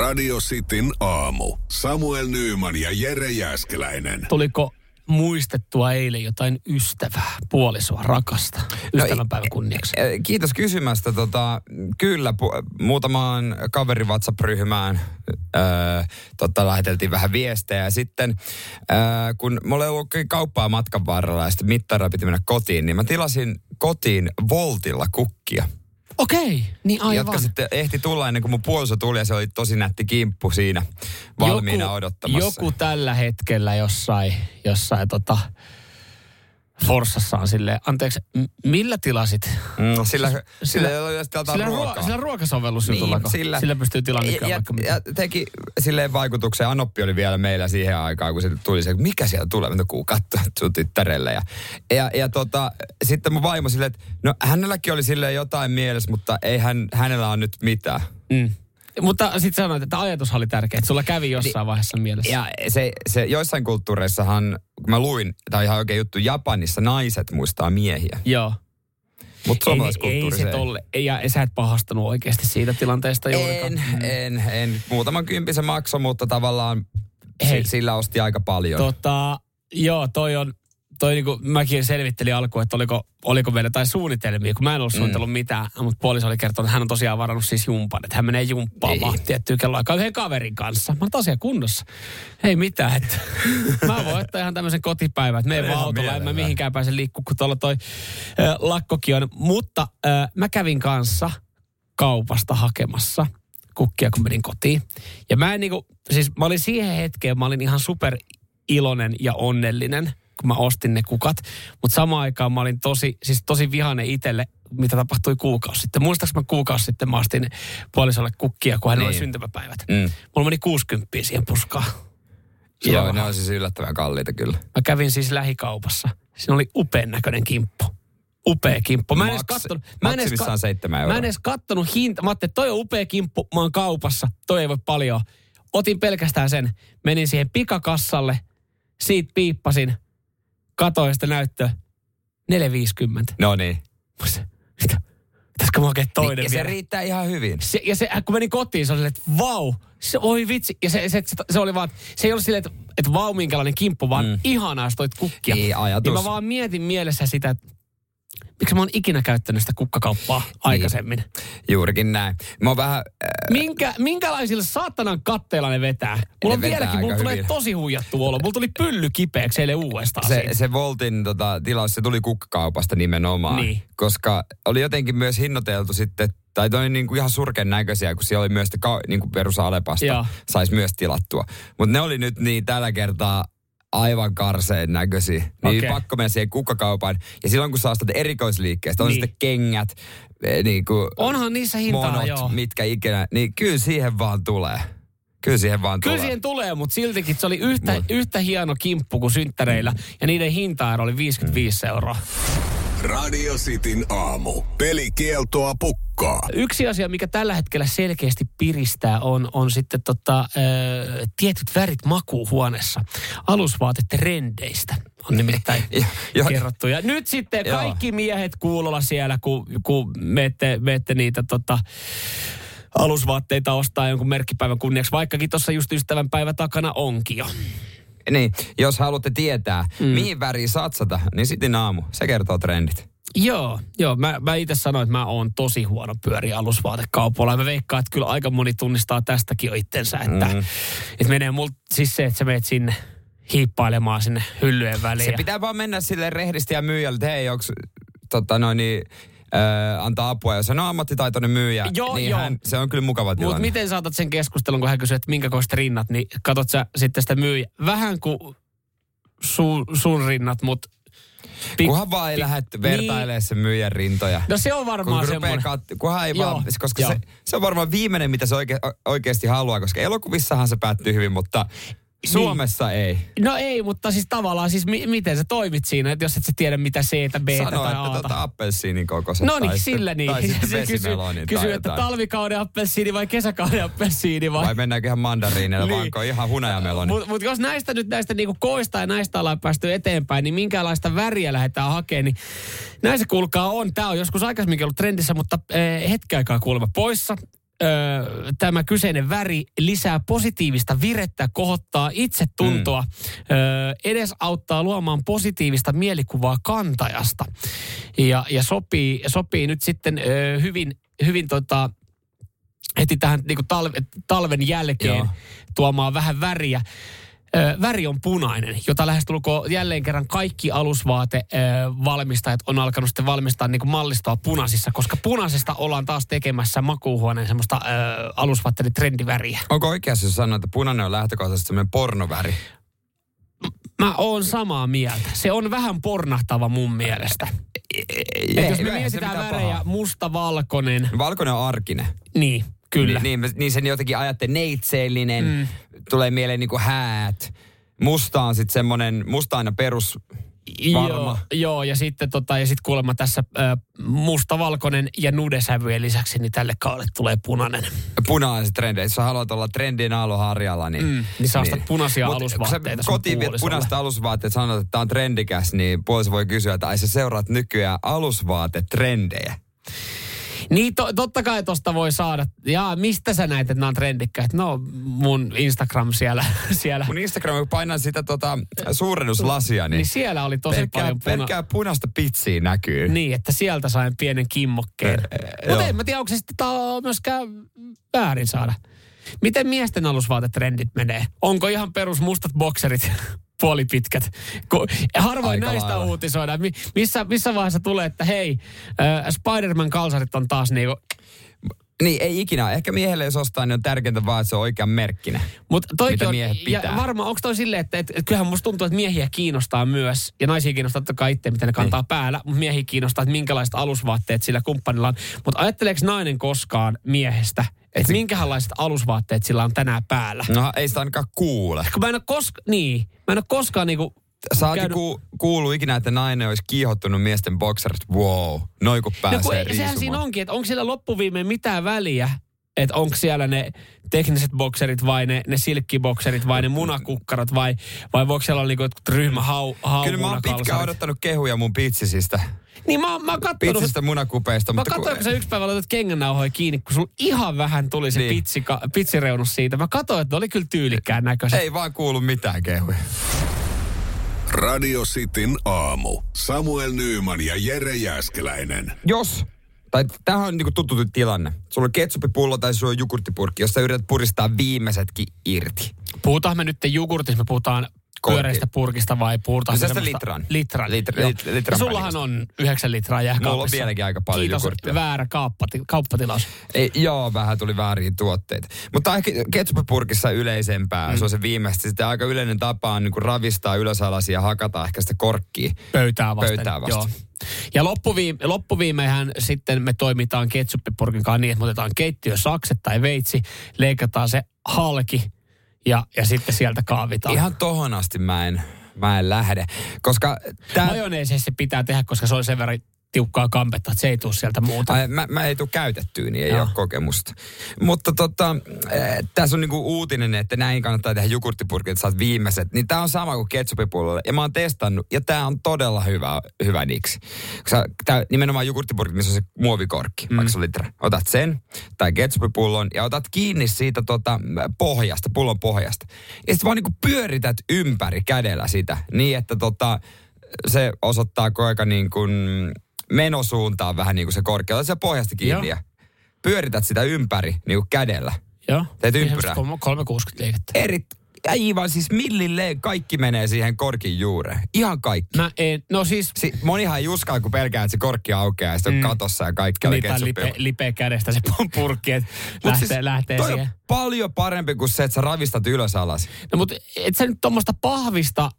Radio Cityn aamu. Samuel Nyyman ja Jere Jäskeläinen. Tuliko muistettua eilen jotain ystävää, puolisoa, rakasta, ystävänpäivän kunniaksi? Kiitos kysymästä. Tota, kyllä, pu- muutamaan kaverin WhatsApp-ryhmään öö, tota, läheteltiin vähän viestejä. Ja sitten öö, kun mulla ei ollut oikein kauppaa matkan varrella ja sitten piti mennä kotiin, niin mä tilasin kotiin Voltilla kukkia. Okei, niin aivan. Jotka sitten ehti tulla ennen kuin mun puoliso tuli ja se oli tosi nätti kimppu siinä valmiina joku, odottamassa. Joku tällä hetkellä jossain, jossain tota, Forssassa on silleen, anteeksi, m- millä tilasit? Mm, sillä, sillä, sillä- Sillä, ruokaa. ruo- sillä ruokasovellus Niin, jutulla, sillä- sillä pystyy tilaamaan ja, vaikka mitä. ja teki silleen vaikutuksen. Anoppi oli vielä meillä siihen aikaan, kun se tuli se, mikä siellä tulee, mitä kuu katsoa sun tyttärelle. Ja, ja, ja tota, sitten mun vaimo silleen, että no hänelläkin oli silleen jotain mielessä, mutta ei hän, hänellä on nyt mitään. Mm. Mutta sitten sanoit, että ajatus oli tärkeä, että sulla kävi jossain vaiheessa mielessä. Ja se, se joissain kulttuureissahan, kun mä luin, tämä on ihan oikein juttu, Japanissa naiset muistaa miehiä. Joo. Mutta Ei, suomalaiskulttuuri ei se tolle. Ei, ja sä et pahastunut oikeasti siitä tilanteesta juurikaan. En, en, en. Muutaman kympin se maksoi, mutta tavallaan Hei. si- sillä osti aika paljon. Tota, joo, toi on, toi niinku, mäkin selvittelin alkuun, että oliko, oliko meillä jotain suunnitelmia, kun mä en ollut suunnitellut mitään, mutta puoliso oli kertonut, että hän on tosiaan varannut siis jumpan, että hän menee jumppaamaan Niin. tiettyä kelloaikaa yhden kaverin kanssa. Mä oon tosiaan kunnossa. Ei mitään, että mä voin ottaa ihan tämmöisen kotipäivän, että menen vaan Ihan autolla, en mä mihinkään pääse liikkuu, kun tuolla toi äh, lakkokin on. Mutta äh, mä kävin kanssa kaupasta hakemassa kukkia, kun menin kotiin. Ja mä en niinku, siis mä olin siihen hetkeen, mä olin ihan super iloinen ja onnellinen, kun mä ostin ne kukat. Mutta samaan aikaan mä olin tosi, siis tosi vihainen itselle, mitä tapahtui kuukausi sitten. Muistaakseni mä kuukausi sitten mä ostin puolisolle kukkia, kun hän oli Niin. syntymäpäivät. Mm. Mulla meni 60 siihen puskaan. Joo, ne on siis yllättävän kalliita kyllä. Mä kävin siis lähikaupassa. Siinä oli upean näköinen kimppu. Upea kimppu. Mä en edes kattonut. Mä en edes, mä en edes kattonut hinta. Mä ajattelin, että toi on upea kimppu. Mä oon kaupassa. Toi ei voi paljon. Otin pelkästään sen. Menin siihen pikakassalle. Siitä piippasin. Katoin sitä näyttöä. 4,50. No niin. Se-? Pitäisikö mä oikein toinen niin, ja se vielä? riittää ihan hyvin. Se, ja se, kun menin kotiin, se oli että vau, se, oi vitsi. Ja se, se, se, se oli vaan, se ei ollut silleen, että, että vau, minkälainen kimppu, vaan mm. Ihanaa, toit kukkia. Niin, ajatus. Ja mä vaan mietin mielessä sitä, että miksi mä oon ikinä käyttänyt sitä kukkakauppaa aikaisemmin. Juurikin näin. Mä oon vähän... Äh, Minkä, minkälaisilla saatanan katteilla ne vetää? Mulla on Ne vetää vieläkin, mulla tulee hyvin. tosi huijattu olo. Mulla tuli pylly kipeäksi eilen uudestaan. se, siitä. se Voltin tota, tilaus, se tuli kukkakaupasta nimenomaan. Niin. Koska oli jotenkin myös hinnoiteltu sitten, tai toi niin kuin ihan surken näköisiä, kun siellä oli myös niin kuin perus Alepasta, Joo. saisi myös tilattua. Mutta ne oli nyt niin tällä kertaa aivan karseen näköisiä. Niin okay. pakko mennä siihen kukkakaupaan. Ja silloin kun saa sitä erikoisliikkeestä, on Niin. sitten kengät, eh, niin kuin Onhan niissä hintana, monot, joo. mitkä ikinä, niin kyllä siihen vaan tulee. Kyllä siihen vaan Kyllä tulee. siihen tulee, mutta siltikin se oli yhtä, Mut. yhtä hieno kimppu kuin synttäreillä. Ja niiden hintaero oli 55 euroa. Radio Cityn aamu. Pelikieltoa pukkaa. Yksi asia, mikä tällä hetkellä selkeästi piristää, on, on sitten tota, ö, tietyt värit makuuhuoneessa. Alusvaatetrendeistä on nimittäin Jo- jo- kerrottu. Ja nyt sitten Joo. kaikki miehet kuulolla siellä, kun, kun meette, meette niitä tota, alusvaatteita ostaa jonkun merkkipäivän kunniaksi, vaikkakin tuossa just ystävänpäivä takana onkin jo. Niin, jos haluatte tietää, mm. mihin väriin satsata, niin sitten aamu. Se kertoo trendit. Joo, joo. Mä, mä itse sanoin, että mä oon tosi huono pyöri alusvaatekaupoilla. Mä veikkaan, että kyllä aika moni tunnistaa tästäkin jo itsensä, että, mm. että menee mul, siis se, että sä meet sinne hiippailemaan sinne hyllyjen väliin. Se pitää vaan mennä sille rehdisti ja myyjälle, että hei, onks, tota noin, niin, äh, antaa apua. Jos hän on ammattitaitoinen myyjä, Joo, niin joo. Hän, se on kyllä mukava tilanne. Mutta miten saatat sen keskustelun, kun hän kysyy, että minkä koiset rinnat, niin katot sä sitten sitä myyjä. Vähän kuin su, sun rinnat, mutta... Pik- Kunhan vaan ei pik- lähde vertailemaan Niin. sen myyjän rintoja. No se on varmaan semmoinen. kat- kunhan ei Joo, vaan, koska joo. se, se, on varmaan viimeinen, mitä se oike, oikeasti haluaa, koska elokuvissahan se päättyy hyvin, mutta Suomessa ei. No ei, mutta siis tavallaan siis mi- miten sä toimit siinä, että jos et sä tiedä mitä C, B Sano, tai että A. tota appelsiinin kokoiset. No niin, sillä niin. Tai sitten kysyy tai että jotain. talvikauden appelsiini vai kesäkauden appelsiini vai... Vai mennäänkö ihan mandariinilla, Niin. niin. vaanko ihan hunajameloni? Mutta mut jos näistä nyt näistä niinku koista ja näistä ollaan päästy eteenpäin, niin minkälaista väriä lähdetään hakemaan, niin näin se kuulkaa on. Tämä on joskus aikaisemminkin ollut trendissä, mutta äh, hetken aikaa kuulemma poissa. Ö, tämä kyseinen väri lisää positiivista virettä, kohottaa itsetuntoa, mm. ö, edesauttaa luomaan positiivista mielikuvaa kantajasta. Ja, ja sopii, sopii nyt sitten ö, hyvin, hyvin tota, heti tähän niin talve, talven jälkeen Joo. tuomaan vähän väriä. Ö, väri on punainen, jota lähestulkoon jälleen kerran kaikki alusvaatevalmistajat on alkanut sitten valmistaa niin kuin mallistoa punaisissa, koska punaisesta ollaan taas tekemässä makuuhuoneen semmoista ö, alusvaatteiden trendiväriä. Onko oikeassa, jos sanoo, että punainen on lähtökohtaisesti semmoinen pornoväri? Mä oon samaa mieltä. Se on vähän pornahtava mun mielestä. Et jos me mietitään värejä musta, valkoinen, Valkoinen on arkinen. niin kyllä. Niin, niin, niin sen jotenkin ajatte neitseellinen, mm. Tulee mieleen niinku häät. Musta on sitten semmoinen, musta aina perus varma. Joo, joo, ja sitten tota, ja sit kuulemma tässä ö, mustavalkoinen ja nudesävyjen lisäksi, niin tälle kaudelle tulee punainen. punaiset trendit. Jos sä haluat olla trendin aaloharjalla, niin... Mm, niin sä ostat punaisia Mut alusvaatteita kun kotiin viet punaista alusvaatteet, sanot, että tää on trendikäs, niin puoliso voi kysyä, että ai sä seuraat nykyään alusvaatetrendejä. Niin to, totta kai tosta voi saada. Ja mistä sä näet, että nämä on trendikkäät? No mun Instagram siellä. siellä. Kun Instagram, kun painan sitä tota, suurennuslasia, niin, Niin siellä oli tosi pelkkää, paljon puna... pelkkää punaista pitsiä näkyy. Niin, että sieltä sain pienen kimmokkeen. Mutta joo. en mä tiedä, onko se sitten myöskään väärin saada. Miten miesten alusvaatetrendit menee? Onko ihan perus mustat bokserit, puolipitkät? Harvoin Aika näistä lailla. uutisoidaan. Mi- missä, missä vaiheessa tulee, että hei, äh, Spider-Man-kalsarit on taas niinku... Niin, ei ikinä. Ehkä miehelle, jos ostaa, niin on tärkeintä vaan, että se on oikean merkkinen. Toikin Mitä on, miehet ja pitää. varmaan, onko toi silleen, että, että, että kyllähän musta tuntuu, että miehiä kiinnostaa myös, ja naisia kiinnostaa totta kai itse, mitä ne kantaa Niin. päällä, mutta miehiä kiinnostaa, että minkälaiset alusvaatteet sillä kumppanilla on. Mutta ajatteleeko nainen koskaan miehestä, että minkälaiset alusvaatteet sillä on tänään päällä? No ei sitä ainakaan kuule. Kun mä en ole koska, niin, mä en ole koskaan niinku oot käynyt- ku, kuullut ikinä, että nainen olisi kiihottunut miesten bokserit. Wow, noin kun pääsee No kun ei, sehän siinä onkin, että onko siellä loppuviimein mitään väliä, että onko siellä ne tekniset bokserit vai ne, ne silkkibokserit vai ne munakukkarot vai, vai voiko siellä olla niinku ryhmä hau, hau Kyllä mä oon pitkään odottanut kehuja mun pitsisistä. Niin mä, oon- mä oon kattonut, Pitsistä munakupeista. mä mutta katsoin, kun sä yksi päivä laitat kengännauhoja kiinni, kun sulla ihan vähän tuli se Niin. pitsi, pitsireunus siitä. Mä katsoin, että ne oli kyllä tyylikkään näköiset. Ei vaan kuulu mitään kehuja. Radio Cityn aamu. Samuel Nyyman ja Jere Jäskeläinen. Jos, tai tämähän on niinku tuttu tilanne. Sulla on ketsupipullo tai sulla on jogurttipurkki, jos sä yrität puristaa viimeisetkin irti. Puhutaan me nyt jogurtissa, me puhutaan. Pyöreistä purkista vai se sitä semmoista- litran. Litran. Litra- joo. lit- litran Ja Sullahan on yhdeksän litraa jääkaapissa. Mulla on vieläkin aika paljon Kiitos, jogurttia. väärä kauppati, kauppatilaus. Ei, joo, vähän tuli väärin tuotteita. Mutta ehkä ketsupipurkissa yleisempää. Mm. Se on se viimeistä. Sitten aika yleinen tapa on niin ravistaa ylös ja hakata ehkä sitä korkkia. Pöytää vasten. Pöytää vasten. Joo. Ja loppuviime, loppuviimeihän sitten me toimitaan ketsuppipurkin kanssa niin, että me otetaan keittiösakset tai veitsi, leikataan se halki ja, ja sitten sieltä kaavitaan. Ihan tohon asti mä en, mä en lähde. Koska tää, Majoneeseen se pitää tehdä, koska se on sen verran tiukkaa kampetta, että se ei tule sieltä muuta. Ai, mä, mä ei tule käytettyä, niin ei Joo. ole kokemusta. Mutta tota, äh, tässä on niinku uutinen, että näin kannattaa tehdä jogurttipurkit, että saat viimeiset. Niin tää on sama kuin ketsupipullolle. Ja mä oon testannut, ja tää on todella hyvä, hyvä niksi. Koska tää, nimenomaan jogurttipurkit, missä on se muovikorkki, mm. vaikka se litra. Otat sen, tai ketsupipullon, ja otat kiinni siitä tota, pohjasta, pullon pohjasta. Ja sitten vaan niinku pyörität ympäri kädellä sitä, niin että tota, se osoittaa aika niin kuin menosuuntaan vähän niin kuin se korkea. Otat se pohjasta kiinni Joo. ja pyörität sitä ympäri niin kuin kädellä. Joo. Teet ympyrää. semmoista 360 liikettä. Eri, aivan siis millilleen kaikki menee siihen korkin juureen. Ihan kaikki. Mä en, no siis Si- monihan ei uskaa, kun pelkää, että se korkki aukeaa ja sitten on Mm. katossa ja kaikki oli niitä lipe, lipeä kädestä se purkki, että lähtee, siis lähtee toi siihen. on paljon parempi kuin se, että sä ravistat ylös alas. No mutta et sä nyt tuommoista pahvista,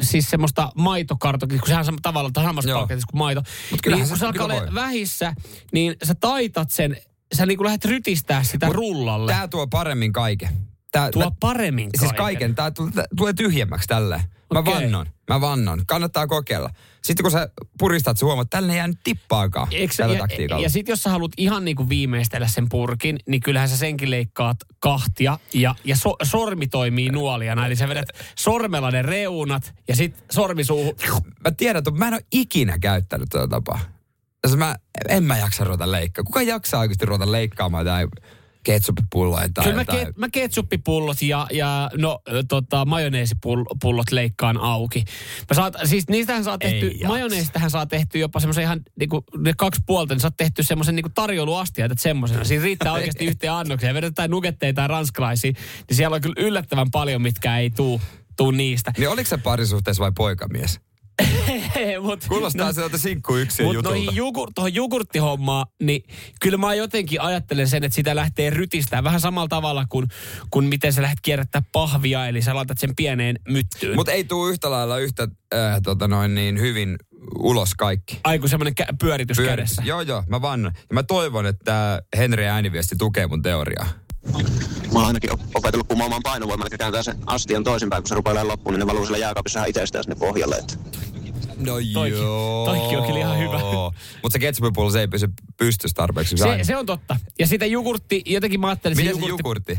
siis semmoista maitokartokia, kun sehän on sam- tavallaan samassa Joo. paketissa kuin maito. Mut niin, se kun se alkaa olla vähissä, niin sä taitat sen, sä niinku lähdet rytistää sitä Mut rullalle. Tää tuo paremmin kaiken. Tää, Tuo mä- paremmin Siis kaiken. Tää tulee, tää tulee tyhjemmäksi tälleen. Mä vannon. Mä vannon. Kannattaa kokeilla. Sitten kun sä puristat, sä huomaat, että tälle ei jäänyt tippaakaan Eikö, tällä ja, taktiikalla. ja sitten jos sä haluat ihan niinku viimeistellä sen purkin, niin kyllähän sä senkin leikkaat kahtia ja, ja so, sormi toimii nuolijana. Eli sä vedät sormella ne reunat ja sitten sormi suuhun. Mä tiedän, että mä en ole ikinä käyttänyt tätä tapaa. Jos mä, en mä jaksa ruveta leikkaa. Kuka jaksaa oikeasti ruveta leikkaamaan tai ketsuppipulloja tai Kyllä mä, jotain? ke, mä ketsuppipullot ja, ja no, tota, majoneesipullot leikkaan auki. Mä saat, siis niistähän saa tehty, majoneesistähän saa tehty jopa semmoisen ihan niinku, ne kaksi puolta, niin oot tehty semmoisen niinku tarjouluastia, että semmoisena. Siinä riittää oikeasti yhteen annokseen. Vedetään nuketteita tai ranskalaisia, niin siellä on kyllä yllättävän paljon, mitkä ei tuu, tuu niistä. Niin oliko se parisuhteessa vai poikamies? Mut, Kuulostaa no, sieltä sinkku yksin Mutta jutulta. noihin jugur, tuohon jogurttihommaan, niin kyllä mä jotenkin ajattelen sen, että sitä lähtee rytistää vähän samalla tavalla kuin, kuin miten sä lähdet kierrättää pahvia, eli sä laitat sen pieneen myttyyn. Mut, Mutta ei tuu yhtä lailla yhtä äh, tota noin niin hyvin ulos kaikki. Ai kun semmoinen kä- pyöritys Pyörit- kädessä. Joo, joo, mä vannon. Ja mä toivon, että Henri ääniviesti tukee mun teoriaa. Mä oon ainakin op- opetellut kumoamaan painovoimalla, eli kääntää sen astian toisinpäin, kun se rupeaa olemaan loppuun, niin ne valuu sillä jääkaapissa ihan itsestään sinne pohjalle. Että. No Toikin- joo. toikin on kyllä ihan hyvä. Mutta se ketsuppipullo, se ei pysy pystyssä tarpeeksi. Se, se on totta. Ja sitä jogurtti, jotenkin mä ajattelin, Miten se se jogurtti?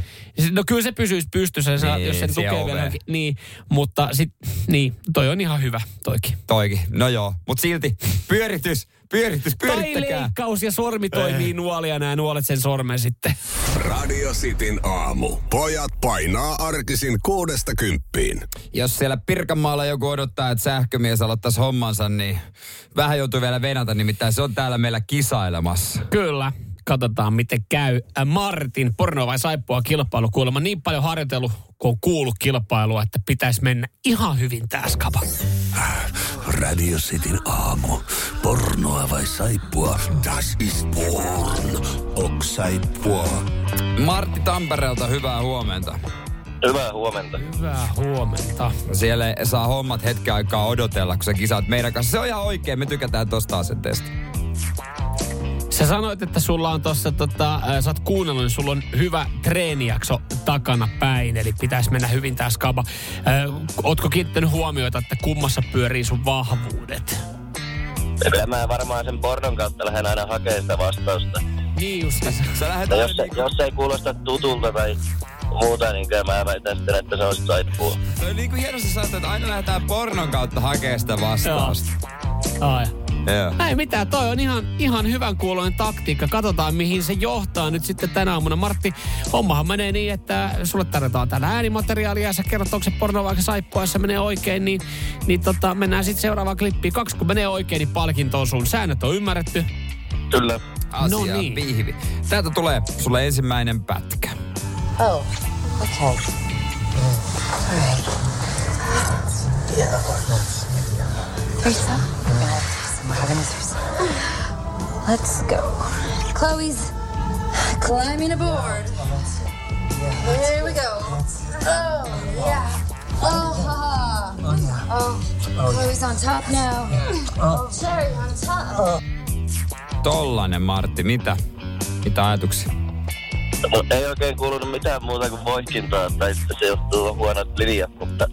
No kyllä se pysyisi pystyssä, niin. Jos sen siellä tukee vielä. johonkin- Niin, mutta sit, niin, toi on ihan hyvä, toikin. Toikin. No joo. Mutta silti pyöritys, pyöritys, Tai pyörittäkää. leikkaus ja sormi toimii nuolijana ja nuolet sen sormen sitten. Radio Cityn aamu. Pojat painaa arkisin kuudesta kymppiin. Jos siellä Pirkanmaalla joku odottaa, että sähkömies aloittaisi hommansa, niin vähän joutuu vielä venata, nimittäin se on täällä meillä kisailemassa. Kyllä. Katsotaan, miten käy. Äh, Martin, porno vai saippua kilpailu kuulemma niin paljon harjoitellut, kun on kuullut kilpailua, että pitäisi mennä ihan hyvin tää skapa. Radio Cityn aamu. Pornoa vai saippua? Das ist porn. Ok saippua. Martti Tampereelta, hyvää huomenta. Hyvää huomenta. Hyvää huomenta. Siellä saa hommat hetken aikaa odotella, kun sä kisaat meidän kanssa. Se on ihan oikein, me tykätään tosta asenteesta. Sä sanoit, että sulla on tossa, tota, sä oot kuunnellut, niin sulla on hyvä treenijakso takana päin, eli pitäisi mennä hyvin tää skaba. Ootko kiinnittänyt huomioita, että kummassa pyörii sun vahvuudet? Kyllä mä varmaan sen pornon kautta lähden aina hakemaan sitä vastausta. Niin just Sä lähdet Ja aina jos, se, niinku, jos ei kuulosta tutulta tai muuta, niin kyllä mä väitän sitten, että se on sit saippua. se on niinku hienosti sanottu, että aina lähdetään pornon kautta hakemaan sitä vastausta. Ai. Joo. Ei mitään, toi on ihan, ihan hyvän kuuloinen taktiikka. Katsotaan, mihin se johtaa nyt sitten tänä aamuna. Martti, hommahan menee niin, että sulle tarjotaan täällä äänimateriaalia ja sä kerrot, onko se porno vaikka saippua, jos se menee oikein, niin, niin tota, mennään sitten seuraavaan klippiin. Kaksi kun menee oikein, niin palkinto on sun. Säännöt on ymmärretty. Kyllä. Asia No niin. pihvi. Täältä tulee sulle ensimmäinen pätkä. Oh, okay. Threesome? We're having a threesome. Let's go. Chloe's climbing aboard. Here we go. Oh, yeah. Oh, haha. Oh, Chloe's on top now. Oh, Cherry on top. Tollanen Martti, mitä? Mitä ajatuksia? No, ei oikein kuulunut mitään muuta kuin voihkintaa, tai sitten se johtuu huonot linjat, mutta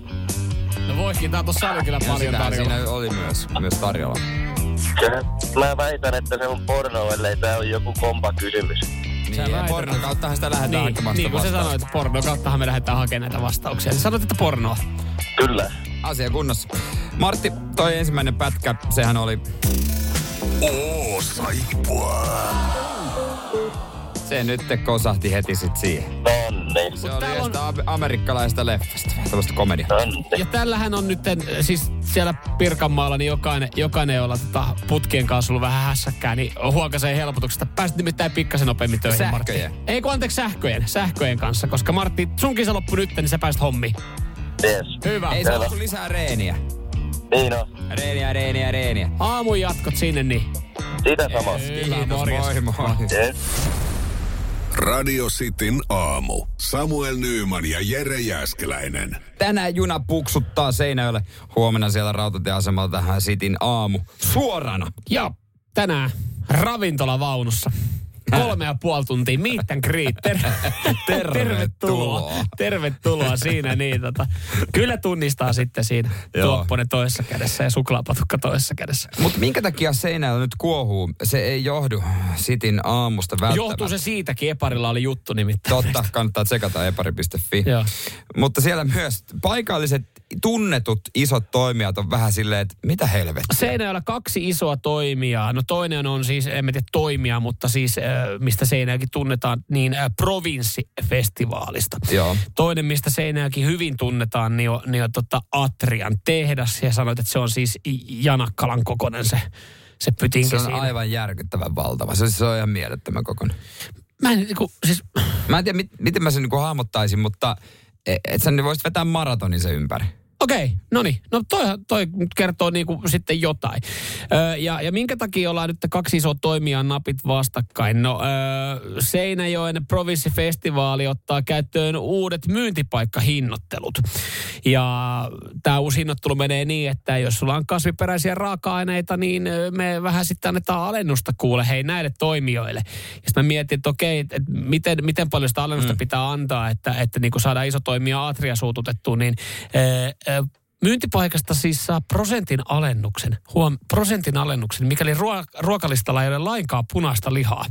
No voikin, tää tuossa oli kyllä paljon tarjolla. siinä oli myös, myös tarjolla. Kyllä mä väitän, että se on porno, ellei tää on joku kompa kysymys. Niin, ja pornon kauttahan sitä lähdetään Niin, hakemaan niin sitä kuin sä sanoit, porno kauttahan me lähdetään hakemaan näitä vastauksia. Sä sanoit, että pornoa. Kyllä. Asia kunnossa. Martti, toi ensimmäinen pätkä, sehän oli, Oo, saippua. se nyt kosahti heti sit siihen. Nonni. Se oli on- amerikkalaista leffasta, tällaista komedia. Nonni. Ja tällähän on nyt, siis siellä Pirkanmaalla, niin jokainen, jokainen jolla tota putkien kanssa ollut vähän hässäkkää, niin huokaisee helpotuksesta. Pääsit nimittäin pikkasen nopeammin töihin, Sähköjen. Martti. Ei kun anteeksi, sähköjen. Sähköjen kanssa, koska Martti, sun kisa loppui nyt, niin sä pääsit hommiin. Yes. Hyvä. Ei se ollut lisää reeniä. Niin on. Reeniä, reeniä, reeniä. Aamun jatkot sinne, niin. Sitä samasta. Ei, morjes. Moi moi. Yes. Radio Cityn aamu. Samuel Nyyman ja Jere Jäskeläinen. Tänään juna puksuttaa Seinäjölle. Huomenna siellä rautatieasemalla tähän Sitin aamu. Suorana. Ja tänään ravintolavaunussa. Kolme ja puoli tuntia, meet and greet. Ter- Tervetuloa. Tervetuloa siinä, niin tota. Kyllä tunnistaa sitten siinä tuopponen toisessa kädessä ja suklaapatukka toisessa kädessä. Mutta minkä takia seinällä nyt kuohuu? Se ei johdu Sitin aamusta välttämättä. Johtuu se siitäkin, Eparilla oli juttu nimittäin. Totta, kannattaa tsekata epari.fi. Joo. Mutta siellä myös paikalliset tunnetut isot toimijat on vähän silleen, että mitä helvettiä. Seinäjoella kaksi isoa toimijaa. No toinen on siis, en tiedä toimia, mutta siis äh, mistä Seinäjoki tunnetaan, niin äh, provinssifestivaalista. Joo. Toinen, mistä Seinäjoki hyvin tunnetaan, niin on, niin on tota Atrian tehdas. Ja sanoit, että se on siis Janakkalan kokonen se, se pytinki Se on siinä. aivan järkyttävän valtava. Se, se on ihan mielettömän kokoinen. Mä en, niinku, siis, Mä en tiedä, mit, miten mä sen niinku hahmottaisin, mutta et, et sä voisit vetää maratonin sen ympäri. Okei, no niin. No toi, toi kertoo niinku sitten jotain. Öö, ja, ja minkä takia ollaan nyt kaksi isoa toimijaa napit vastakkain? No öö, Seinäjoen provinssifestivaali ottaa käyttöön uudet myyntipaikkahinnoittelut. Ja tämä uusi hinnoittelu menee niin, että jos sulla on kasviperäisiä raaka-aineita, niin me vähän sitten annetaan alennusta kuule hei näille toimijoille. Ja sitten mä mietin, että okei, että miten, miten paljon sitä alennusta mm. pitää antaa, että, että niin saadaan iso toimija Atria suututettua, niin öö, Myyntipaikasta siis saa prosentin alennuksen, huom, prosentin alennuksen, mikäli ruo- ruokalistalla ei ole lainkaan punaista lihaa.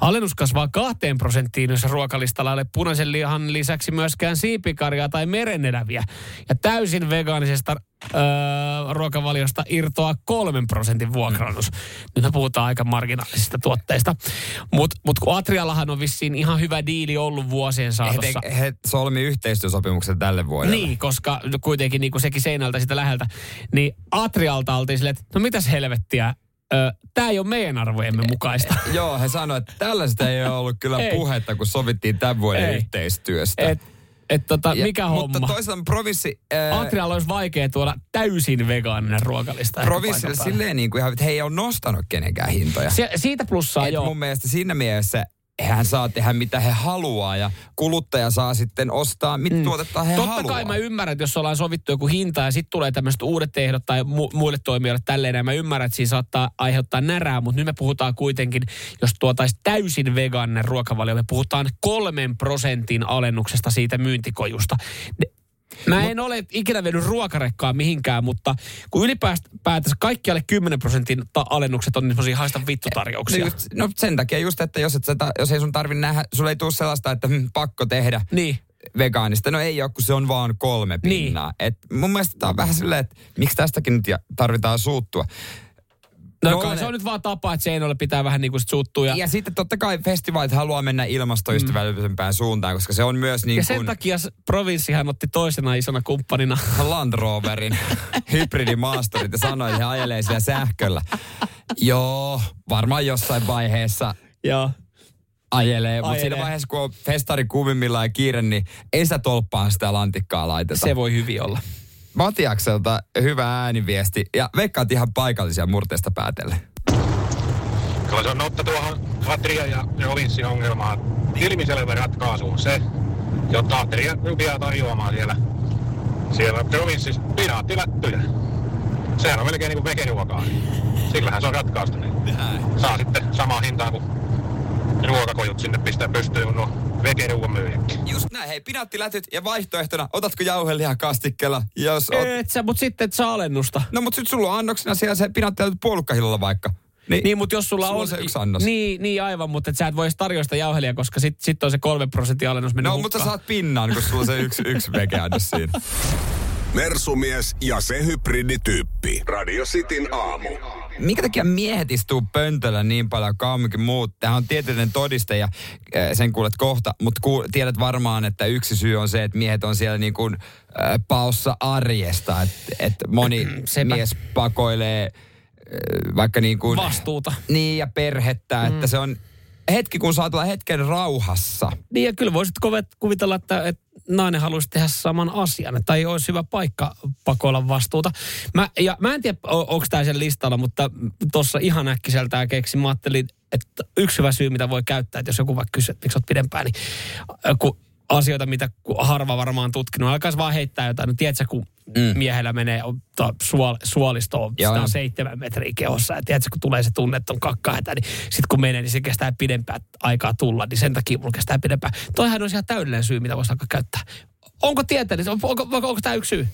Alennus kasvaa kahteen prosenttiin, jos ruokalistalla ei ole punaisen lihan lisäksi myöskään siipikarjaa tai mereneläviä. Ja täysin vegaanisesta öö, ruokavaliosta irtoaa kolmen prosentin vuokrannus. Nyt me puhutaan aika marginaalisista tuotteista. Mutta mut kun Atriallahan on vissiin ihan hyvä diili ollut vuosien He, saatossa. te, he solmi yhteistyösopimuksen tälle vuodelle. Niin, koska kuitenkin niin kuin sekin seinältä sitä läheltä. Niin Atrialta oltiin silleen, että no mitäs helvettiä, tämä ei ole meidän arvojemme mukaista. Joo, he sanoivat, että tällaista ei ole ollut kyllä Ei. puhetta, kun sovittiin tämän vuoden Ei. yhteistyöstä. Et, et tota, Ja- mikä Mutta homma? toisaalta provinssi... Ää, Atrialla olisi vaikea tuoda täysin vegaaninen ruokalista. provinssille päälle. silleen niin kuin ihan, että he ei ole nostanut kenenkään hintoja. Se, siitä plussaa Et joo. mun mielestä siinä mielessä hän saa tehdä mitä he haluaa ja kuluttaja saa sitten ostaa mitä mm. tuotetta he Totta haluaa. kai mä ymmärrän, että jos ollaan sovittu joku hinta ja sitten tulee tämmöiset uudet ehdot tai mu- muille toimijoille tälleen, ja mä ymmärrän, että siinä saattaa aiheuttaa närää, mutta nyt me puhutaan kuitenkin, jos tuotaisi täysin vegaaninen ruokavalio, me puhutaan kolmen prosentin alennuksesta siitä myyntikojusta. Ne- Mä en ole ikinä vienyt ruokarekkaa mihinkään, mutta kun ylipäätänsä kaikki alle 10 prosentin ta- alennukset on niin semmosia haista vittutarjouksia. No, no sen takia just, että jos, et sä, jos ei sun tarvi nähdä, sulla ei tule sellaista, että hm, pakko tehdä Niin. vegaanista. No ei ole, kun se on vaan kolme Niin. pinnaa. Et mun mielestä tää on vähän silleen, että miksi tästäkin nyt tarvitaan suuttua. No, No se on nyt vaan tapa, että Seinolle pitää vähän niin kuin sit suuttua. Ja, Ja sitten totta kai festivaalit haluaa mennä ilmastoystävällisempään suuntaan, koska se on myös niin ja sen kuin takia provinssihan otti toisena isona kumppanina. Land Roverin hybridimaasturit ja sanoi, että he ajelee siellä sähköllä. Joo, varmaan jossain vaiheessa Joo. ajelee, mutta siinä vaiheessa, kun on festari kuvimmillaan ja kiire, niin ei sitä tolppaan sitä lantikkaa laiteta. Se voi hyvin olla. Matiakselta hyvä ääniviesti ja veikkaat ihan paikallisia murteesta päätellen. Kyllä se on notta tuohon Atria ja provinssin ongelmaan. Ilmiselvä ratkaisu on se, jotta Atria rupeaa tarjoamaan siellä, siellä provinssissa pinaattilättyjä. Sehän on melkein niin kuin vegeruokaa. Sillähän se on ratkaistu. Niin saa sitten samaa hintaa kuin ruokakojut sinne pistää pystyyn kuin nuo vegeruoan myyjätkin. Just näin, hei, pinaattilätyt ja vaihtoehtona, otatko jauhelihaa kastikkeella, jos oot... Et sä, mutta sitten et saa alennusta. No mutta sit sulla on annoksena siellä se pinaattilätyt puolukkahillolla vaikka. Niin, mutta jos sulla, sulla on... se yksi annos. Niin, niin aivan, mutta et sä et voi edes tarjoa sitä jauhelia, koska sitten sit on se kolme prosenttia alennus mennyt No, mutta hukkaan. sä saat pinnan, kun sulla on se yksi, yksi vegeannos siinä. Mersumies ja se hybridityyppi. Radio Cityn aamu. Minkä takia miehet istuu pöntöllä niin paljon kauankin muut? Tämä on tieteellinen todiste ja äh, sen kuulet kohta, mutta ku, tiedät varmaan, että yksi syy on se, että miehet on siellä niin kuin äh, paossa arjesta. Että et moni Sepä. mies pakoilee äh, vaikka niin kuin... Vastuuta. Niin ja perhettä, mm. että se on hetki, kun saat olla hetken rauhassa. Niin ja kyllä voisit kuvitella, että, että nainen haluaisi tehdä saman asian. Tai olisi hyvä paikka pakoilla vastuuta. Mä, ja mä en tiedä, onko tämä sen listalla, mutta tuossa ihan äkkiseltään keksin. Mä ajattelin, että yksi hyvä syy, mitä voi käyttää, että jos joku vaikka kysyy, että miksi olet pidempään, niin äh, kun asioita, mitä harva varmaan tutkinut, alkaisi vaan heittää jotain. No tiedätkö, kun mm. miehellä menee to, suol, joo. on seitsemän metriä kehossa. Ja tiedätkö, kun tulee se tunne, että on kakkahätä, niin sitten kun menee, niin se kestää pidempään aikaa tulla. Niin sen takia mulla kestää pidempään. Toihan on ihan täydellinen syy, mitä voisi alkaa käyttää. Onko tieteellistä? Onko, onko, onko, onko tämä yksi syy?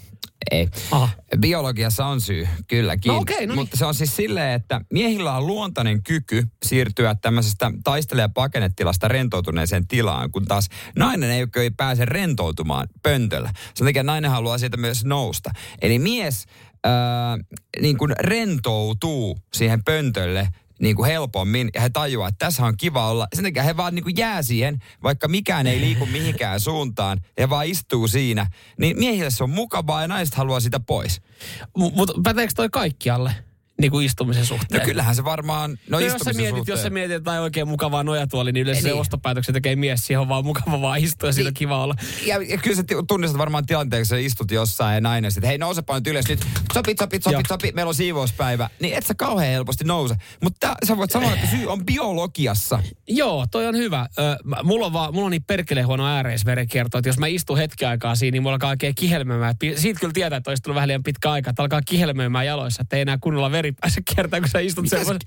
Ei. Aha. Biologiassa on syy, kylläkin. No okei, no niin. Mutta se on siis silleen, että miehillä on luontainen kyky siirtyä tämmöisestä taistele- ja pakenetilasta rentoutuneeseen tilaan, kun taas nainen ei, ei pääse rentoutumaan pöntöllä. Sen takia nainen haluaa siitä myös nousta. Eli mies äh, niin kuin rentoutuu siihen pöntölle niin kuin helpommin ja he tajuaa, että tässä on kiva olla. Sen takia he vaan niin kuin jää siihen, vaikka mikään ei liiku mihinkään suuntaan. He vaan istuu siinä. Niin miehille se on mukavaa ja naiset haluaa sitä pois. Mutta päteekö toi kaikkialle? Niin kuin istumisen suhteen. No kyllähän se varmaan, no, No jos sä, mietit, suhteen. jos sä mietit jotain oikein mukavaa nojatuoli, niin yleensä Ei se niin. ostopäätöksen tekee mies. Siihen on vaan mukava vaan istua ja siinä on kiva olla. Ja, ja kyllä sä tunnistat varmaan tilanteen, kun sä istut jossain ja nainen sitten, hei nousepa nyt ylös nyt, sopit, sopit, sopit, sopit, meillä on siivouspäivä. Niin et sä kauhean helposti nouse. Mutta sä voit sanoa, että syy on biologiassa. Joo, toi on hyvä. Ö, mulla on, vaan, mulla on niin perkele huono ääreisverenkierto, että jos mä istun hetken aikaa siinä, niin mulla alkaa oikein kihelmöimään. Siitä kyllä tietää, että on istunut vähän liian pitkä aika, että alkaa kihelmöimään jaloissa, että ei enää kunnolla veri pääse kiertämään, kun sä istut semmoisen...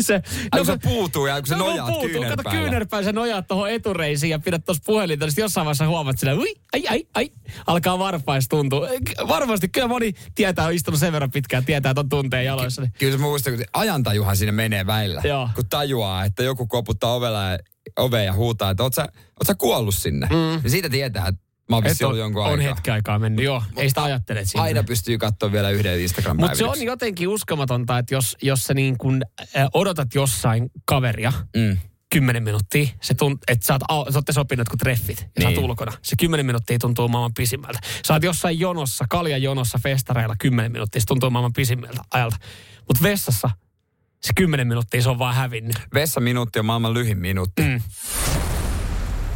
Se, kun se puutuu ja kun se no, nojaat puutuu. Kato kyynärpäällä. kyynärpään, sä nojaat tuohon etureisiin ja pidät tuossa puhelinta, niin jossain vaiheessa huomaat sillä, ui, ai, ai, ai, alkaa varpais tuntua. Varmasti, kyllä moni tietää, on istunut sen verran pitkään, tietää, että on tunteen jaloissa. Niin. Kyllä se muistaa, kun ajantajuhan sinne menee välillä. Joo. Kun tajuaa, että joku koputtaa ovella ja, oveen ja huutaa, että oot sä, oot sä kuollut sinne. Mm. Niin siitä tietää, että mä oon on, jonkun on aikaa. hetki aikaa mennyt, joo. Ei sitä ajattele siinä. Aina pystyy katsoa vielä yhden instagram Mutta se on jotenkin uskomatonta, että jos, jos sä niin kun, äh, odotat jossain kaveria Mm. 10 minuuttia, se tunt, että sä, oot, sä ootte sopinut kun treffit ja niin. sä oot ulkona. Se 10 minuuttia tuntuu maailman pisimmältä. Sä oot jossain jonossa, kaljajonossa festareilla 10 minuuttia, se tuntuu maailman pisimmältä ajalta. Mutta vessassa se 10 minuuttia, se on vaan hävinnyt. Vessaminuutti on maailman lyhin minuutti. Mm.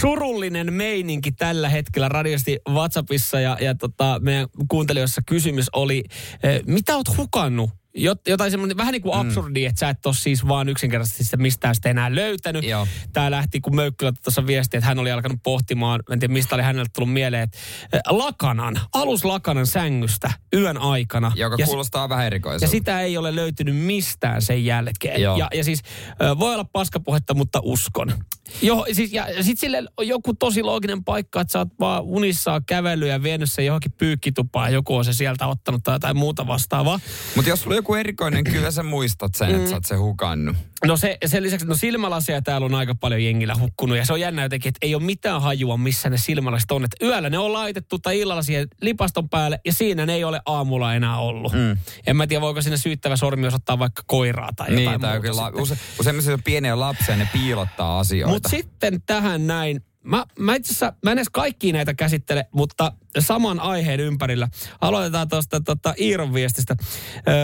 Surullinen meininki tällä hetkellä radiosti WhatsAppissa ja, ja tota, meidän kuuntelijoissa kysymys oli, eh, mitä oot hukannut? Jot, jotain semmoinen vähän niin kuin absurdi, että sä et ole siis vaan yksinkertaisesti sitä mistään sitä enää löytänyt. Joo. Tää lähti, kun Möykkylä tuossa viesti, että hän oli alkanut pohtimaan, en tiedä mistä oli hänelle tullut mieleen, että eh, lakanan, aluslakanan sängystä yön aikana. Joka Ja kuulostaa vähän erikoiselta. ja sitä ei ole löytynyt mistään sen jälkeen. Joo. Ja, ja siis voi olla paskapuhetta, mutta uskon. Jo, siis, ja sitten sille on joku tosi looginen paikka, että sä oot vaan unissaan kävellyt ja vienyt sen johonkin pyykkitupaan. Joku on se sieltä ottanut tai jotain muuta vastaavaa. Mutta jos sulla on joku erikoinen, kyllä sä muistat sen, että sä oot sen hukannut. No se, sen lisäksi, no silmälaseja täällä on aika paljon jengillä hukkunut ja se on jännä jotenkin, että ei ole mitään hajua, missä ne silmälasit on. Että yöllä ne on laitettu tai illalla siihen lipaston päälle ja siinä ne ei ole aamulla enää ollut. Mm. En mä tiedä, voiko sinne syyttävä sormi osoittaa vaikka koiraa tai jotain Niin, tai muuta la- use, useimmissa on pieniä lapsia, ne piilottaa asioita. Mutta sitten tähän näin. Mä, mä itse asiassa, mä en edes kaikkia näitä käsittele, mutta saman aiheen ympärillä. Aloitetaan tuosta tota, Iiron viestistä. Öö,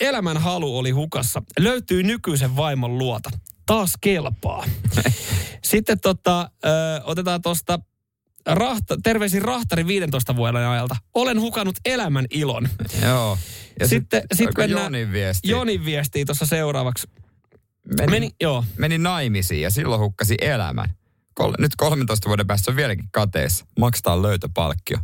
elämän halu oli hukassa. Löytyy nykyisen vaimon luota. Taas kelpaa. sitten tota, öö, otetaan tuosta Rahta, terveisin Rahtari 15 vuoden ajalta. Olen hukannut elämän ilon. Joo. Ja sitten sit sit mennään Jonin viesti. Jonin viestii tuossa seuraavaksi. meni, Meni, joo. meni naimisiin ja silloin hukkasi elämän. Kol, nyt 13 vuoden päästä on vieläkin kateessa. Maksetaan löytöpalkkio.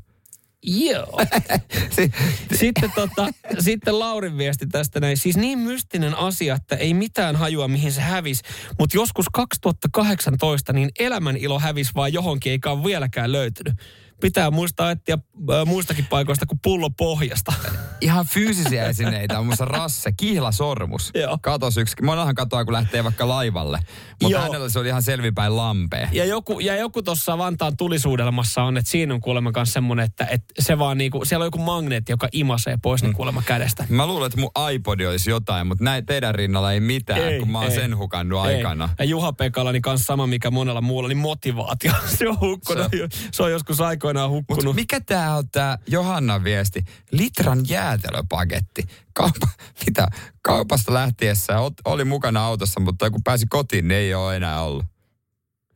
Joo. Si- Sitten, tota, sitten Laurin viesti tästä näin. Siis niin mystinen asia, että ei mitään hajua, mihin se hävisi. Mutta joskus 2018 niin elämän ilo hävisi vaan johonkin, eikä ole vieläkään löytynyt. Pitää muistaa etsiä äh, muistakin paikoista kuin pullo pohjasta. ihan fyysisiä esineitä on musta rasse, kihlasormus. Joo. Katos yksi. Monahan katoaa, kun lähtee vaikka laivalle. Mutta hänellä se oli ihan selvipäin lampea. Ja joku, ja joku tuossa Vantaan tulisuudelmassa on, että siinä on kuulemma myös semmoinen, että, että se vaan niinku, siellä on joku magneetti, joka imasee pois Mm. niin kuulemma kädestä. Mä luulen, että mun iPod olisi jotain, mutta näin teidän rinnalla ei mitään, ei, kun mä oon ei. sen hukannut Ei. aikana. Ja Juha Pekalla niin kanssa sama, mikä monella muulla, niin motivaatio. Se on hukkunut. Se, se on joskus aikoinaan hukkunut. Mutta mikä tää on tää Johannan viesti? Litran jäätelöpaketti. Kaupa, mitä? Kaupasta lähtiessä oli mukana autossa, mutta kun pääsi kotiin, niin ei ole enää ollut.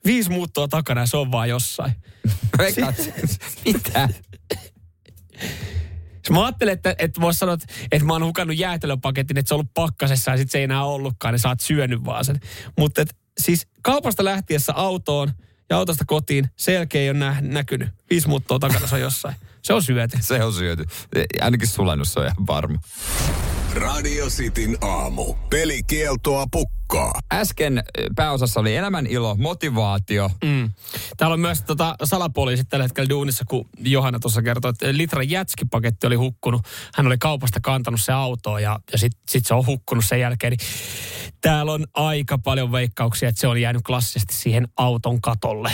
Viisi muuttoa takana se on vaan jossain. Mitä? Mä ajattelin, että, että voisi sanoa, että, että mä oon hukannut jäätelöpaketin, että se on ollut pakkasessa ja sitten se ei enää ollutkaan, niin sä oot syönyt vaan sen. Mutta siis kaupasta lähtiessä autoon ja autosta kotiin, sen jälkeen ei ole nä- näkynyt. Viisi muuttoa takana se on jossain. Se on syöty. Se on syöty. Ainakin sulannut, se on ihan varma. Radio Cityn aamu. Pelikieltoa pukkaa. Äsken pääosassa oli elämän ilo, motivaatio. Mm. Täällä on myös tota, salapoliisit tällä hetkellä duunissa, kun Johanna tuossa kertoi, että litran jätskipaketti oli hukkunut. Hän oli kaupasta kantanut se autoon ja, ja sitten sit se on hukkunut sen jälkeen. Niin täällä on aika paljon veikkauksia, että se oli jäänyt klassisesti siihen auton katolle.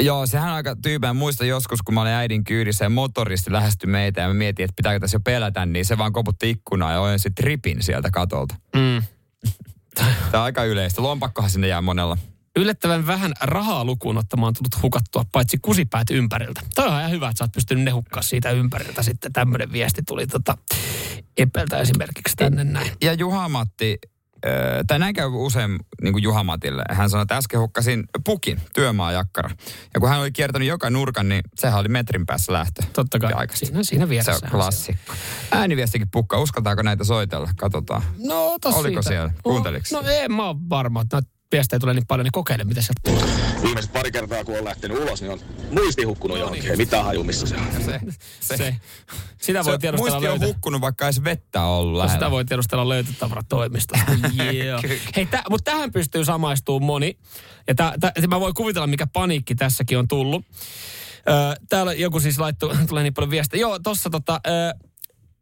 Joo, sehän on aika tyypää. Muista joskus, kun mä olin äidin kyydissä ja motoristi lähestyi meitä ja mä mietin, että pitääkö tässä jo pelätä, niin se vaan koputti ikkunaa ja ojensi tripin sieltä katolta. Mm. Tämä on aika yleistä. Lompakkohan sinne jää monella. Yllättävän vähän rahaa lukuun ottamaan tullut hukattua, paitsi kusipäät ympäriltä. Toi on ihan hyvä, että sä oot pystynyt ne hukkaa siitä ympäriltä. Sitten tämmöinen viesti tuli tota, Epeltä esimerkiksi tänne näin. Ja Juha-Matti, tai näin käy usein niin kuin Juha-Matille. Hän sanoi, että äsken hukkasin pukin, työmaajakkara. Ja kun hän oli kiertänyt joka nurkan, niin sehän oli metrin päässä lähtö. Totta kai. Siinä, siinä Se vieressä. on klassikko. Ääniviestikin pukka. Uskaltaako näitä soitella? Katsotaan. No, Oliko siitä. siellä? Kuunteliko No, no en mä oon varma, viestejä tulee niin paljon, niin kokeile, mitä sieltä tulee. Viimeiset pari kertaa, kun on lähtenyt ulos, niin on muisti hukkunut No johonkin. niin. Ei mitään haju, missä se on. Se, se, Se. Sitä voi se tiedustella muisti on löytää. hukkunut, vaikka ei se vettä ollut lähellä. Sitä voi tiedustella löytötavaratoimistosta. Joo. Hei, tä, mutta tähän pystyy samaistumaan moni. Ja tä, tä, mä voin kuvitella, mikä paniikki tässäkin on tullut. Ö, täällä joku siis laittoi, tulee niin paljon viestejä. Joo, tossa tota, ö,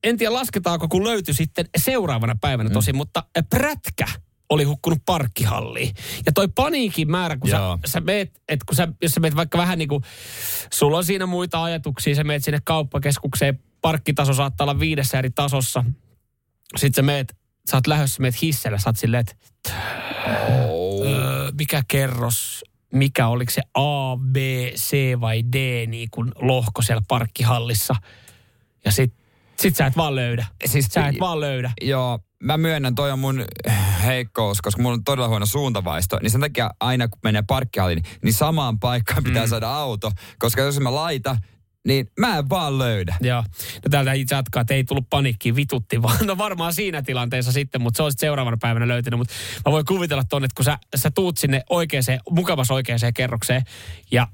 en tiedä lasketaanko, kun löytyi sitten seuraavana päivänä tosi, mutta ö, prätkä oli hukkunut parkkihalliin. Ja toi paniikin määrä, kun sä, Joo. sä meet, että kun sä, jos sä meet vaikka vähän niin kuin, sulla on siinä muita ajatuksia, sä meet sinne kauppakeskukseen, parkkitaso saattaa olla viidessä eri tasossa. Sitten sä meet, sä oot lähdössä, meet hissellä, sä oot silleen, että Oh. öö, mikä kerros, mikä oliko se A, B, C vai D niin kuin lohko siellä parkkihallissa. Ja sit, sit sä et vaan löydä. Siis- sä et vaan löydä. Joo, mä myönnän, toi on mun heikkous, koska mulla on todella huono suuntavaisto. Niin sen takia aina kun menee parkkihalliin, niin samaan paikkaan pitää Mm. saada auto. Koska jos mä laita, niin mä en vaan löydä. Joo. No täältä itse jatkaa, että ei tullut paniikkiin, vitutti vaan. No varmaan siinä tilanteessa sitten, mutta se on sitten seuraavana päivänä löytynyt. Mutta mä voin kuvitella tonne, että kun sä, sä tuut sinne oikeaan, mukavassa oikeaan kerrokseen ja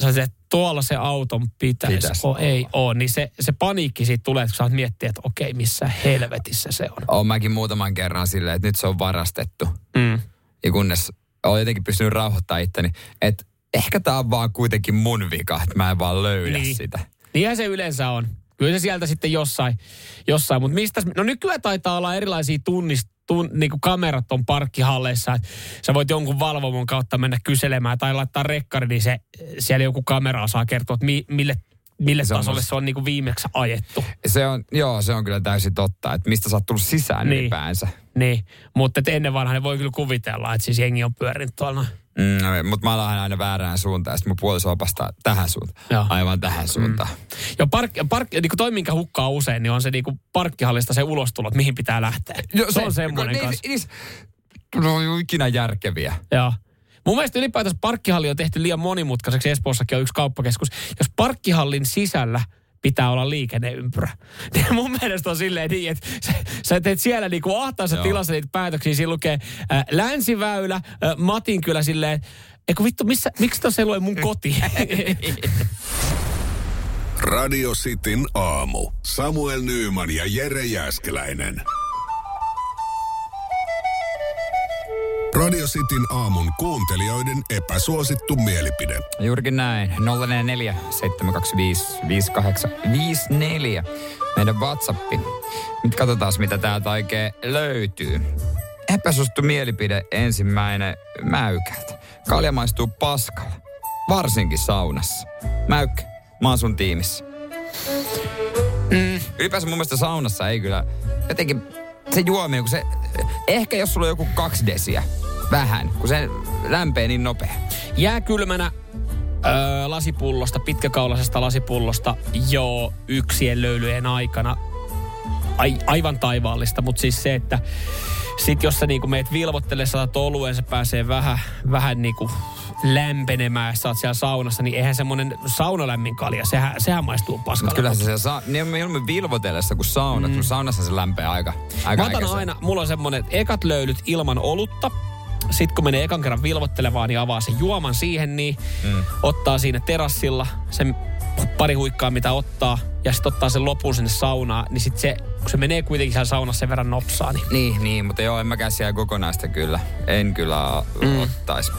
sä sanoit, että tuolla se auton pitäisi, Pitäisi o, ei ole, niin se, se paniikki siitä tulee, kun sä miettiä, että okei, missä helvetissä se on. Oon mäkin muutaman kerran silleen, että nyt se on varastettu. Mm. Ja kunnes olen jotenkin pystynyt rauhoittamaan itteni, että ehkä tää on vaan kuitenkin mun vika, että mä en vaan löydä Niin. sitä. Niinhän se yleensä on. Kyllä se sieltä sitten jossain, jossain. mutta mistä, no nykyään taitaa olla erilaisia tunnist, tun, niin kuin kamerat on parkkihalleissa, että sä voit jonkun valvomon kautta mennä kyselemään tai laittaa rekkari, niin se, siellä joku kamera osaa kertoa, että mi, mille, mille Se on tasolle musta- se on niin kuin viimeksi ajettu. Se on, joo, se on kyllä täysin totta, että mistä sä oot tullut sisään Niin. ylipäänsä. Niin, mutta ennen vanhaa ne voi kyllä kuvitella, että siis jengi on pyörinyt tuolla. Mm, mutta mä lähden aina väärään suuntaan, sitten mun puoliso opastaa tähän suuntaan. Joo. Aivan tähän suuntaan. Ja park, park, niin kuin toi, minkä hukkaa usein, niin on se niin kuin parkkihallista se ulostulo, että mihin pitää lähteä. No se, on semmoinen niin, kanssa. niin, niin, no, ei ole ikinä järkeviä. Joo. Mun mielestä ylipäätänsä parkkihalli on tehty liian monimutkaiseksi. Espoossakin on yksi kauppakeskus. Jos parkkihallin sisällä pitää olla liikenneympyrä. Niin mun mielestä on silleen niin, että sä, sä teet siellä niinku ahtaassa Joo. tilassa niitä päätöksiä. Siinä lukee äh, Länsiväylä, äh, Matinkylä silleen, eikö vittu, missä, miksi tuossa ei lue mun koti? Radio Cityn aamu. Samuel Nyyman ja Jere Jäskeläinen. Radio Cityn aamun kuuntelijoiden epäsuosittu mielipide. Juurikin näin. 044 725 5854. Meidän WhatsAppi. Nyt katsotaan, mitä täältä oikein löytyy. Epäsuosittu mielipide ensimmäinen mäykältä. Kalja maistuu paskalla. Varsinkin saunassa. Mäykkä, mä oon sun tiimissä. Mm. Ylipäänsä mun mielestä saunassa ei kyllä jotenkin se juominen, kun se, ehkä jos sulla on joku kaksi desiä, vähän, kun se lämpee niin nopea. Jää kylmänä öö, lasipullosta, pitkäkaulaisesta lasipullosta jo yksien löylyjen aikana. Ai, aivan taivaallista, mutta siis se, että sit jos sä niinku meet vilvottele saatat oluen, se pääsee vähän, vähän niinku lämpenemään, ja sä oot siellä saunassa, niin eihän semmoinen saunalämmin kalja, sehän, sehän maistuu paskalta. Mutta kyllä se, se saa, niin mieluummin vilvotellessa kuin saunat, mm. kun saunassa se lämpee aika, aika Mä otan aina, mulla on semmonen, että ekat löylyt ilman olutta. Sitten kun menee ekan kerran vilvottelevaan, niin avaa sen juoman siihen, niin mm. ottaa siinä terassilla sen pari huikkaa, mitä ottaa, ja sitten ottaa sen lopun sinne saunaan, niin sitten se, kun se menee kuitenkin siellä saunassa sen verran nopsaa, niin Niin, niin, mutta joo, en mäkään siellä kokonaista kyllä. En kyllä mm. ottaisi.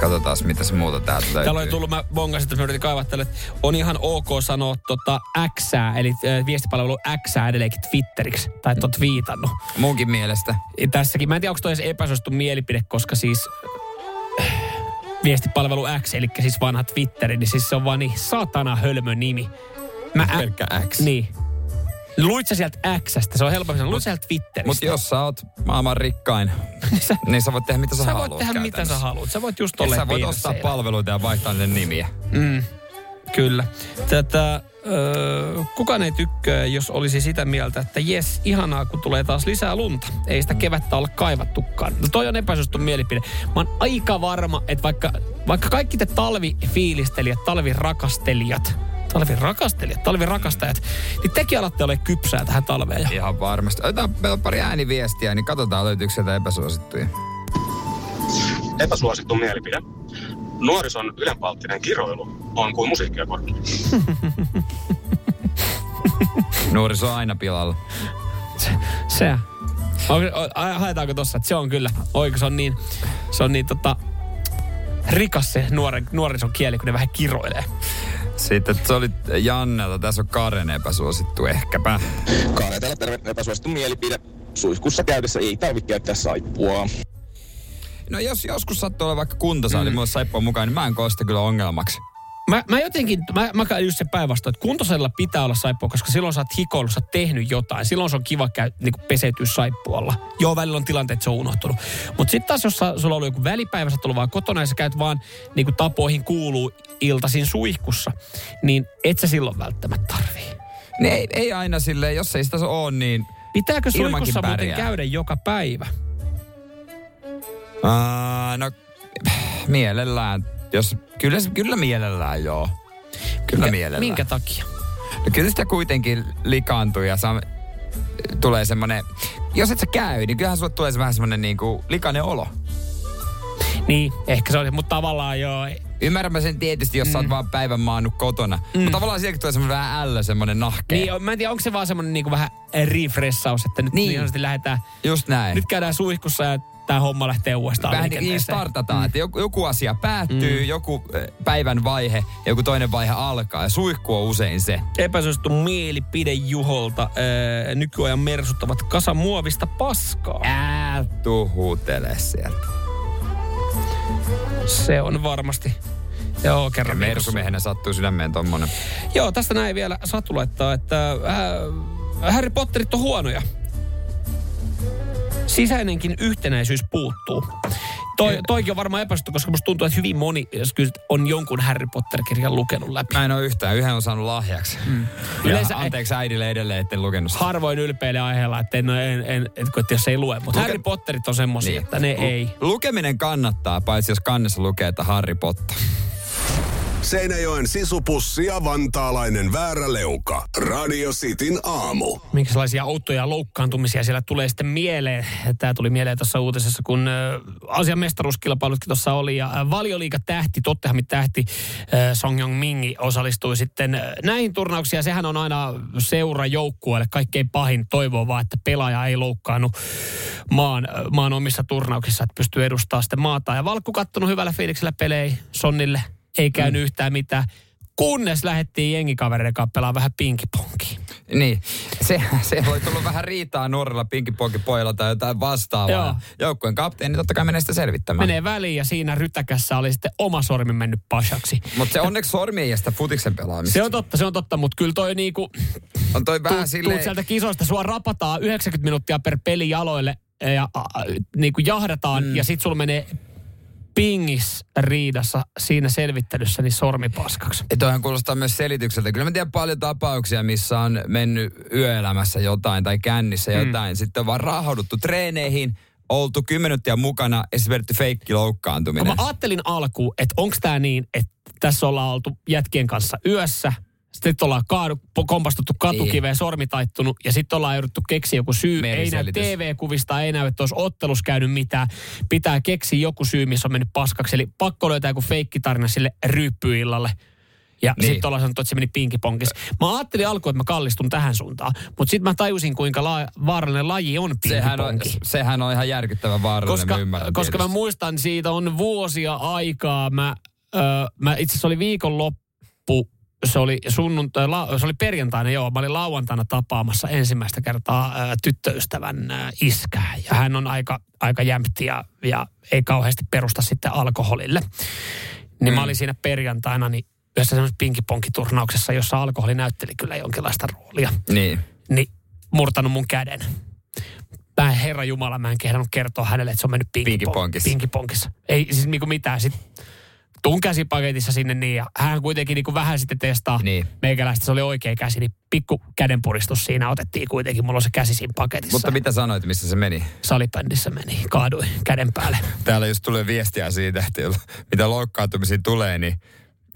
Katsotaan, mitä se muuta täältä löytyy. Täällä oli tullut, mä bongasin, että mä yritin kaivattele, että on ihan ok sanoa tota X, eli äh, viestipalvelu X edelleenkin Twitteriksi, tai että viitannut. Munkin mielestä. Tässäkin, mä en tiedä, onko toi edes epäsuosittu mielipide, koska siis äh, viestipalvelu X, eli siis vanha Twitteri, niin siis se on vaan niin satana hölmö nimi. Mä Pelkkä X. Niin. Luit sä sieltä Xstä, se on helpompi sanoa. Luit sä sieltä Twitteristä. Mutta jos sä oot maailman rikkain, sä, niin sä voit tehdä mitä sä, sä haluat voit tehdä mitä sä haluat. Sä voit just tolleen Sä voit ostaa siellä. palveluita ja vaihtaa niiden nimiä. Mm, kyllä. Tätä, ö, kukaan ei tykkää, jos olisi sitä mieltä, että jes, ihanaa, kun tulee taas lisää lunta. Ei sitä kevättä olla kaivattukaan. No toi on epäsuosittu mielipide. Mä oon aika varma, että vaikka, vaikka kaikki te talvifiilistelijät, talvirakastelijat, talvirakastelijat, talvirakastajat, niin tekin alatte ole kypsää tähän talveen. Ihan varmasti. Otetaan meillä on pari ääniviestiä, niin katsotaan löytyykö sieltä epäsuosittuja. Epäsuosittu mielipide. Nuorison ylenpalttinen kiroilu on kuin musiikkiakortti. Nuoriso on aina pilalla. Se, se. On, haetaanko tossa, että se on kyllä, oikein se on niin, se on niin tota, rikas se nuoren, nuorison kieli, kun ne vähän kiroilee. Sitten se oli Jannelta, tässä on Karen epäsuosittu ehkäpä. Kaaretella terve epäsuosittu mielipide. Suihkussa käydessä ei tarvitse käyttää saippua. No jos joskus sattuu olla vaikka kuntosali, mm. saippua mukaan, niin mä en koe sitä kyllä ongelmaksi. Mä, mä jotenkin, mä, mä käyn just se päinvastoin, että kuntosalilla pitää olla saippua, koska silloin sä oot hikoillut, sä oot tehnyt jotain. Silloin se on kiva käy, niin peseytyä saippualla. Joo, välillä on tilanteet, että se on unohtunut. Mutta sitten taas, jos sä, sulla on ollut joku välipäivä, sä oot ollut vaan kotona ja sä käyt vaan niin kuin tapoihin kuuluu iltaisin suihkussa, niin et sä silloin välttämättä tarvii. Niin ei, ei aina silleen, jos ei sitä ole, niin... Pitääkö suihkussa muuten käydä joka päivä? Aa, no mielellään. Jos, kyllä, kyllä mielellään joo. Kyllä Minkä- mielellään. Minkä takia? No kyllä sitä kuitenkin likaantuu ja saa, tulee semmonen, jos et sä käy, niin kyllähän sulle tulee se vähän semmonen niinku likainen olo. Niin, ehkä se oli, mutta tavallaan joo. Ymmärrän mä sen tietysti, jos mm. sä oot vaan päivän maannut kotona. Mm. Mutta tavallaan sielläkin tulee semmonen vähän ällö, semmonen nahkea. Niin, mä en tiedä, onko se vaan semmoinen niin vähän refressaus, että nyt Niin. niin. niin lähdetään, Just näin. nyt käydään suihkussa ja tämä homma lähtee uudestaan Vähän niin startataan, mm. että joku, joku asia päättyy, mm. joku eh, päivän vaihe joku toinen vaihe alkaa. Ja suihku on usein se. Epäsuosittu mielipide Juholta. Ää, nykyajan mersut ovat kasa muovista paskaa. Ää, tuhutele sieltä. Se on varmasti. Joo, kerran. Mersumiehenä sattuu sydämeen tommonen. Joo, tästä näin vielä Satu laittaa, että äh, Harry Potterit on huonoja. Sisäinenkin yhtenäisyys puuttuu. Toi, toikin on varmaan epäsuosittu, koska musta tuntuu, että hyvin moni on jonkun Harry Potter-kirjan lukenut läpi. Mä en ole yhtään. Yhden on saanut lahjaksi. Mm. Yleensä- Ja anteeksi äidille edelleen, etten lukenut sitä. Harvoin ylpeille aiheella, että, en, en, en, että, että jos ei lue. Mutta Luke- Harry Potterit on semmosia, niin. että ne Lu- ei. Lukeminen kannattaa, paitsi jos kannessa lukee, että Harry Potter. Seinäjoen sisupussi ja vantaalainen vääräleuka. Radio Cityn aamu. minkälaisia outoja loukkaantumisia siellä tulee sitten mieleen. Tämä tuli mieleen tuossa uutisessa, kun Asian mestaruuskilpailutkin tuossa oli ja valioliiga tähti, Tottenhamin tähti Song Jong Mingi osallistui sitten näihin turnauksiin. Sehän on aina seura joukkueelle kaikkein pahin toivoa vaan, että pelaaja ei loukkaannut. maan, maan omissa turnauksissa, että pystyy edustamaan sitten maata. Ja Valkku kattonut hyvällä fiiliksellä pelejä Sonnille, ei käynyt mm. yhtään mitään. Kunnes lähdettiin jengikavereiden kanssa pelaamaan vähän pinkiponkiin. Niin, se, se voi tulla vähän riitaa nuorella pinkiponkipojalla tai jotain vastaavaa. Joo. Joukkueen kapteeni totta kai menee sitä selvittämään. Menee väliin ja siinä rytäkässä oli sitten oma sormi mennyt pashaksi. Mutta se onneksi sormi ei estä futiksen pelaamista. Se on totta, se on totta, mutta kyllä toi niinku, on toi vähän tuut, silleen... tuut sieltä kisoista, sua rapataan 90 minuuttia per peli jaloille ja a, a, niinku jahdataan mm. ja sit sulla menee pingis riidassa siinä selvittelyssä niin sormi paskaksi. Ja toihan kuulostaa myös selitykseltä. Kyllä mä tiedän paljon tapauksia, missä on mennyt yöelämässä jotain tai kännissä jotain. Mm. Sitten on vaan rahouduttu treeneihin, oltu 10 minuuttia mukana ja sitten feikki loukkaantuminen. Mä ajattelin alkuun, että onko tämä niin, että tässä ollaan oltu jätkien kanssa yössä, sitten ollaan kaadu, kompastuttu katukiveen, sormi taittunut ja sitten ollaan jouduttu keksiä joku syy. Ei näy. TV-kuvista, ei näy, että olisi ottelussa käynyt mitään. Pitää keksiä joku syy, missä on mennyt paskaksi. Eli pakko löytää joku feikkitarina sille ryyppyillalle. Ja Niin. niin. sitten ollaan sanottu, että se meni pinkiponkis. Mä ajattelin alkuun, että mä kallistun tähän suuntaan. Mutta sitten mä tajusin, kuinka la- vaarallinen laji on sehän, on, pinkiponki. sehän on ihan järkyttävän vaarallinen, Koska, mä ymmärrän koska mä tietysti. muistan, siitä on vuosia aikaa. Mä, ö, mä itse asiassa oli viikonloppu, se oli sunnuntai, la, se oli perjantaina, joo. Mä olin lauantaina tapaamassa ensimmäistä kertaa ö, tyttöystävän ö, iskää. Ja hän on aika, aika jämpti ja, ja ei kauheasti perusta sitten alkoholille. Niin mm. mä olin siinä perjantaina, niin yhdessä semmoisessa pinkiponkiturnauksessa, jossa alkoholi näytteli kyllä jonkinlaista roolia Niin. niin murtanut mun käden. Mä herra Jumala, mä en kehdannut kertoa hänelle, että se on mennyt Pinkiponkissa. pinkiponkissa. pinkiponkissa. Ei siis niinku mitään. Sitten tuun käsipaketissa sinne niin ja hän kuitenkin niinku vähän sitten testaa Niin. meikäläistä. Se oli oikea käsi, niin pikku kädenpuristus siinä otettiin kuitenkin. Mulla on se käsi siinä paketissa. Mutta mitä sanoit, missä se meni? Salibändissä meni, kaaduin käden päälle. Täällä just tulee viestiä siitä, että mitä loukkaantumisia tulee, niin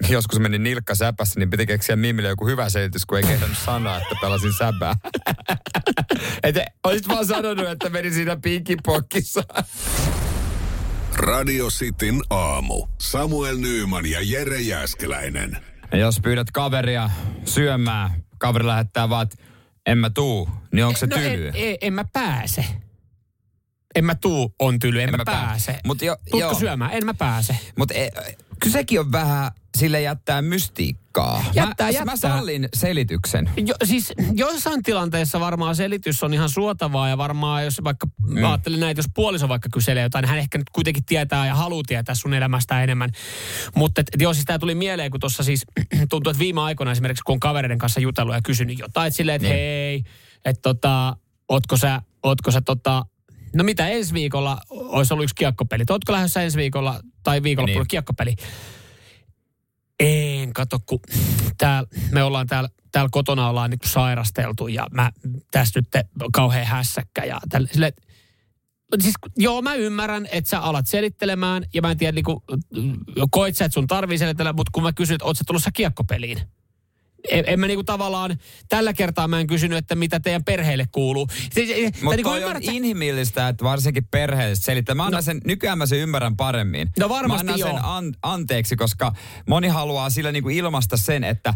joskus meni nilkka säpässä, niin piti keksiä Mimille joku hyvä selitys, kun ei kehdannut sanoa, että pelasin säbää. että olisit vaan sanonut, että meni siinä pinkipokissa. Radio Cityn aamu. Samuel Nyyman ja Jere Jäskeläinen. Ja jos pyydät kaveria syömään, kaveri lähettää vaan, että en mä tuu, niin onko se no tyly? en, en, en, mä pääse. En mä tuu, on tyly, en, en mä, mä pää- pääse. Mut jo- Tuutko joo. syömään? En mä pääse. Mutta kyllä sekin on vähän, sille jättää mystiikkaa. Jättää, mä, jättää. Mä sallin selityksen. Jo, siis joissain tilanteissa varmaan selitys on ihan suotavaa ja varmaan jos vaikka, mm. ajattelin näin, että jos puoliso vaikka kyselee jotain, niin hän ehkä nyt kuitenkin tietää ja haluaa tietää sun elämästä enemmän. Mutta et, et joo, siis tämä tuli mieleen, kun tuossa siis tuntuu, että viime aikoina esimerkiksi kun on kavereiden kanssa jutellut ja kysynyt jotain, että silleen, että Niin. hei, että tota, ootko sä, ootko sä tota, no mitä ensi viikolla olisi ollut yksi kiekkopeli, ootko lähdössä ensi viikolla tai viikonloppuna Niin. kiekkopeli? En, kato, kun täällä, me ollaan täällä, täällä kotona ollaan niin sairasteltu ja mä tässä nyt te, kauhean hässäkkä ja tälle, sille, siis, joo, mä ymmärrän, että sä alat selittelemään ja mä en tiedä, niin kuin, koit sä, että sun tarvii selitellä, mutta kun mä kysyn, että oot sä tulossa kiekkopeliin? En, en mä niinku tavallaan, tällä kertaa mä en kysynyt, että mitä teidän perheelle kuuluu. Se- se- tai Mutta niinku toi on ymmärrät sä- inhimillistä, että varsinkin perheellisesti selittää. Mä annan no. sen, nykyään mä sen ymmärrän paremmin. No varmasti mä annan sen an, anteeksi, koska moni haluaa sillä niinku ilmasta sen, että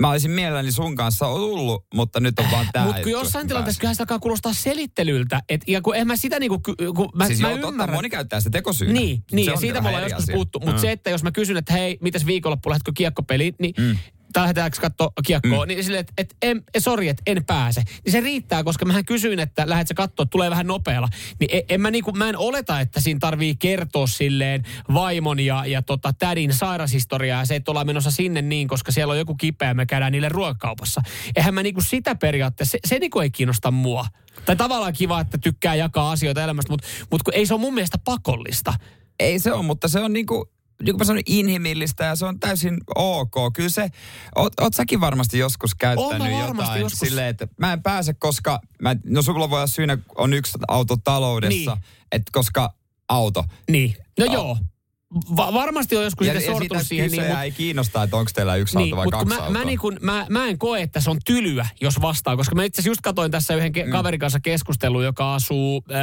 mä olisin mielelläni sun kanssa ollut, mutta nyt on vaan tää. Mutta kun jossain tilanteessa kyllähän sitä alkaa kuulostaa selittelyltä. Et, ja kun en mä sitä niinku, kun mä, Siis mä joo, totta, ymmärrän. moni käyttää sitä tekosyynä. Niin, niin Se ja on siitä me ollaan joskus asia. puhuttu. Mutta Mm. se, että jos mä kysyn, että hei, mitäs viikonloppu, lähdetkö kiekkopeliin, niin Mm. Tai lähdetäänkö katsoa kiekkoa, niin silleen, että et, en, sori, että en pääse. Niin se riittää, koska mähän kysyin, että lähdetkö katsoa, että tulee vähän nopealla. Niin en, en mä, niinku, mä en oleta, että siinä tarvii kertoa silleen vaimon ja, ja tota, tädin sairashistoriaa ja se, että ollaan menossa sinne niin, koska siellä on joku kipeä ja me käydään niille ruokakaupassa. Eihän mä niinku sitä periaatteessa, se, se niinku ei kiinnosta mua. Tai tavallaan kiva, että tykkää jakaa asioita elämästä, mutta mut kun ei se ole mun mielestä pakollista. Ei se ole, mutta se on niinku, niin kuin mä sanoin, inhimillistä ja se on täysin ok. Kyllä se, oot, oot säkin varmasti joskus käyttänyt varmasti jotain joskus. silleen, että mä en pääse, koska, mä, no sulla voi olla syynä, on yksi auto taloudessa, Niin. että koska auto. Niin. No Oh. joo. Va- varmasti on joskus Ja, sitten sortunut siihen. Niin, kysyjää mut- ei kiinnostaa, että onko teillä yksi niin, auto vai kaksi mä, autoa. mä, niin kun, mä, mä en koe, että se on tylyä, jos vastaa, koska mä itse asiassa just katsoin tässä yhden ke- kaverin kanssa keskustelua, joka asuu ö,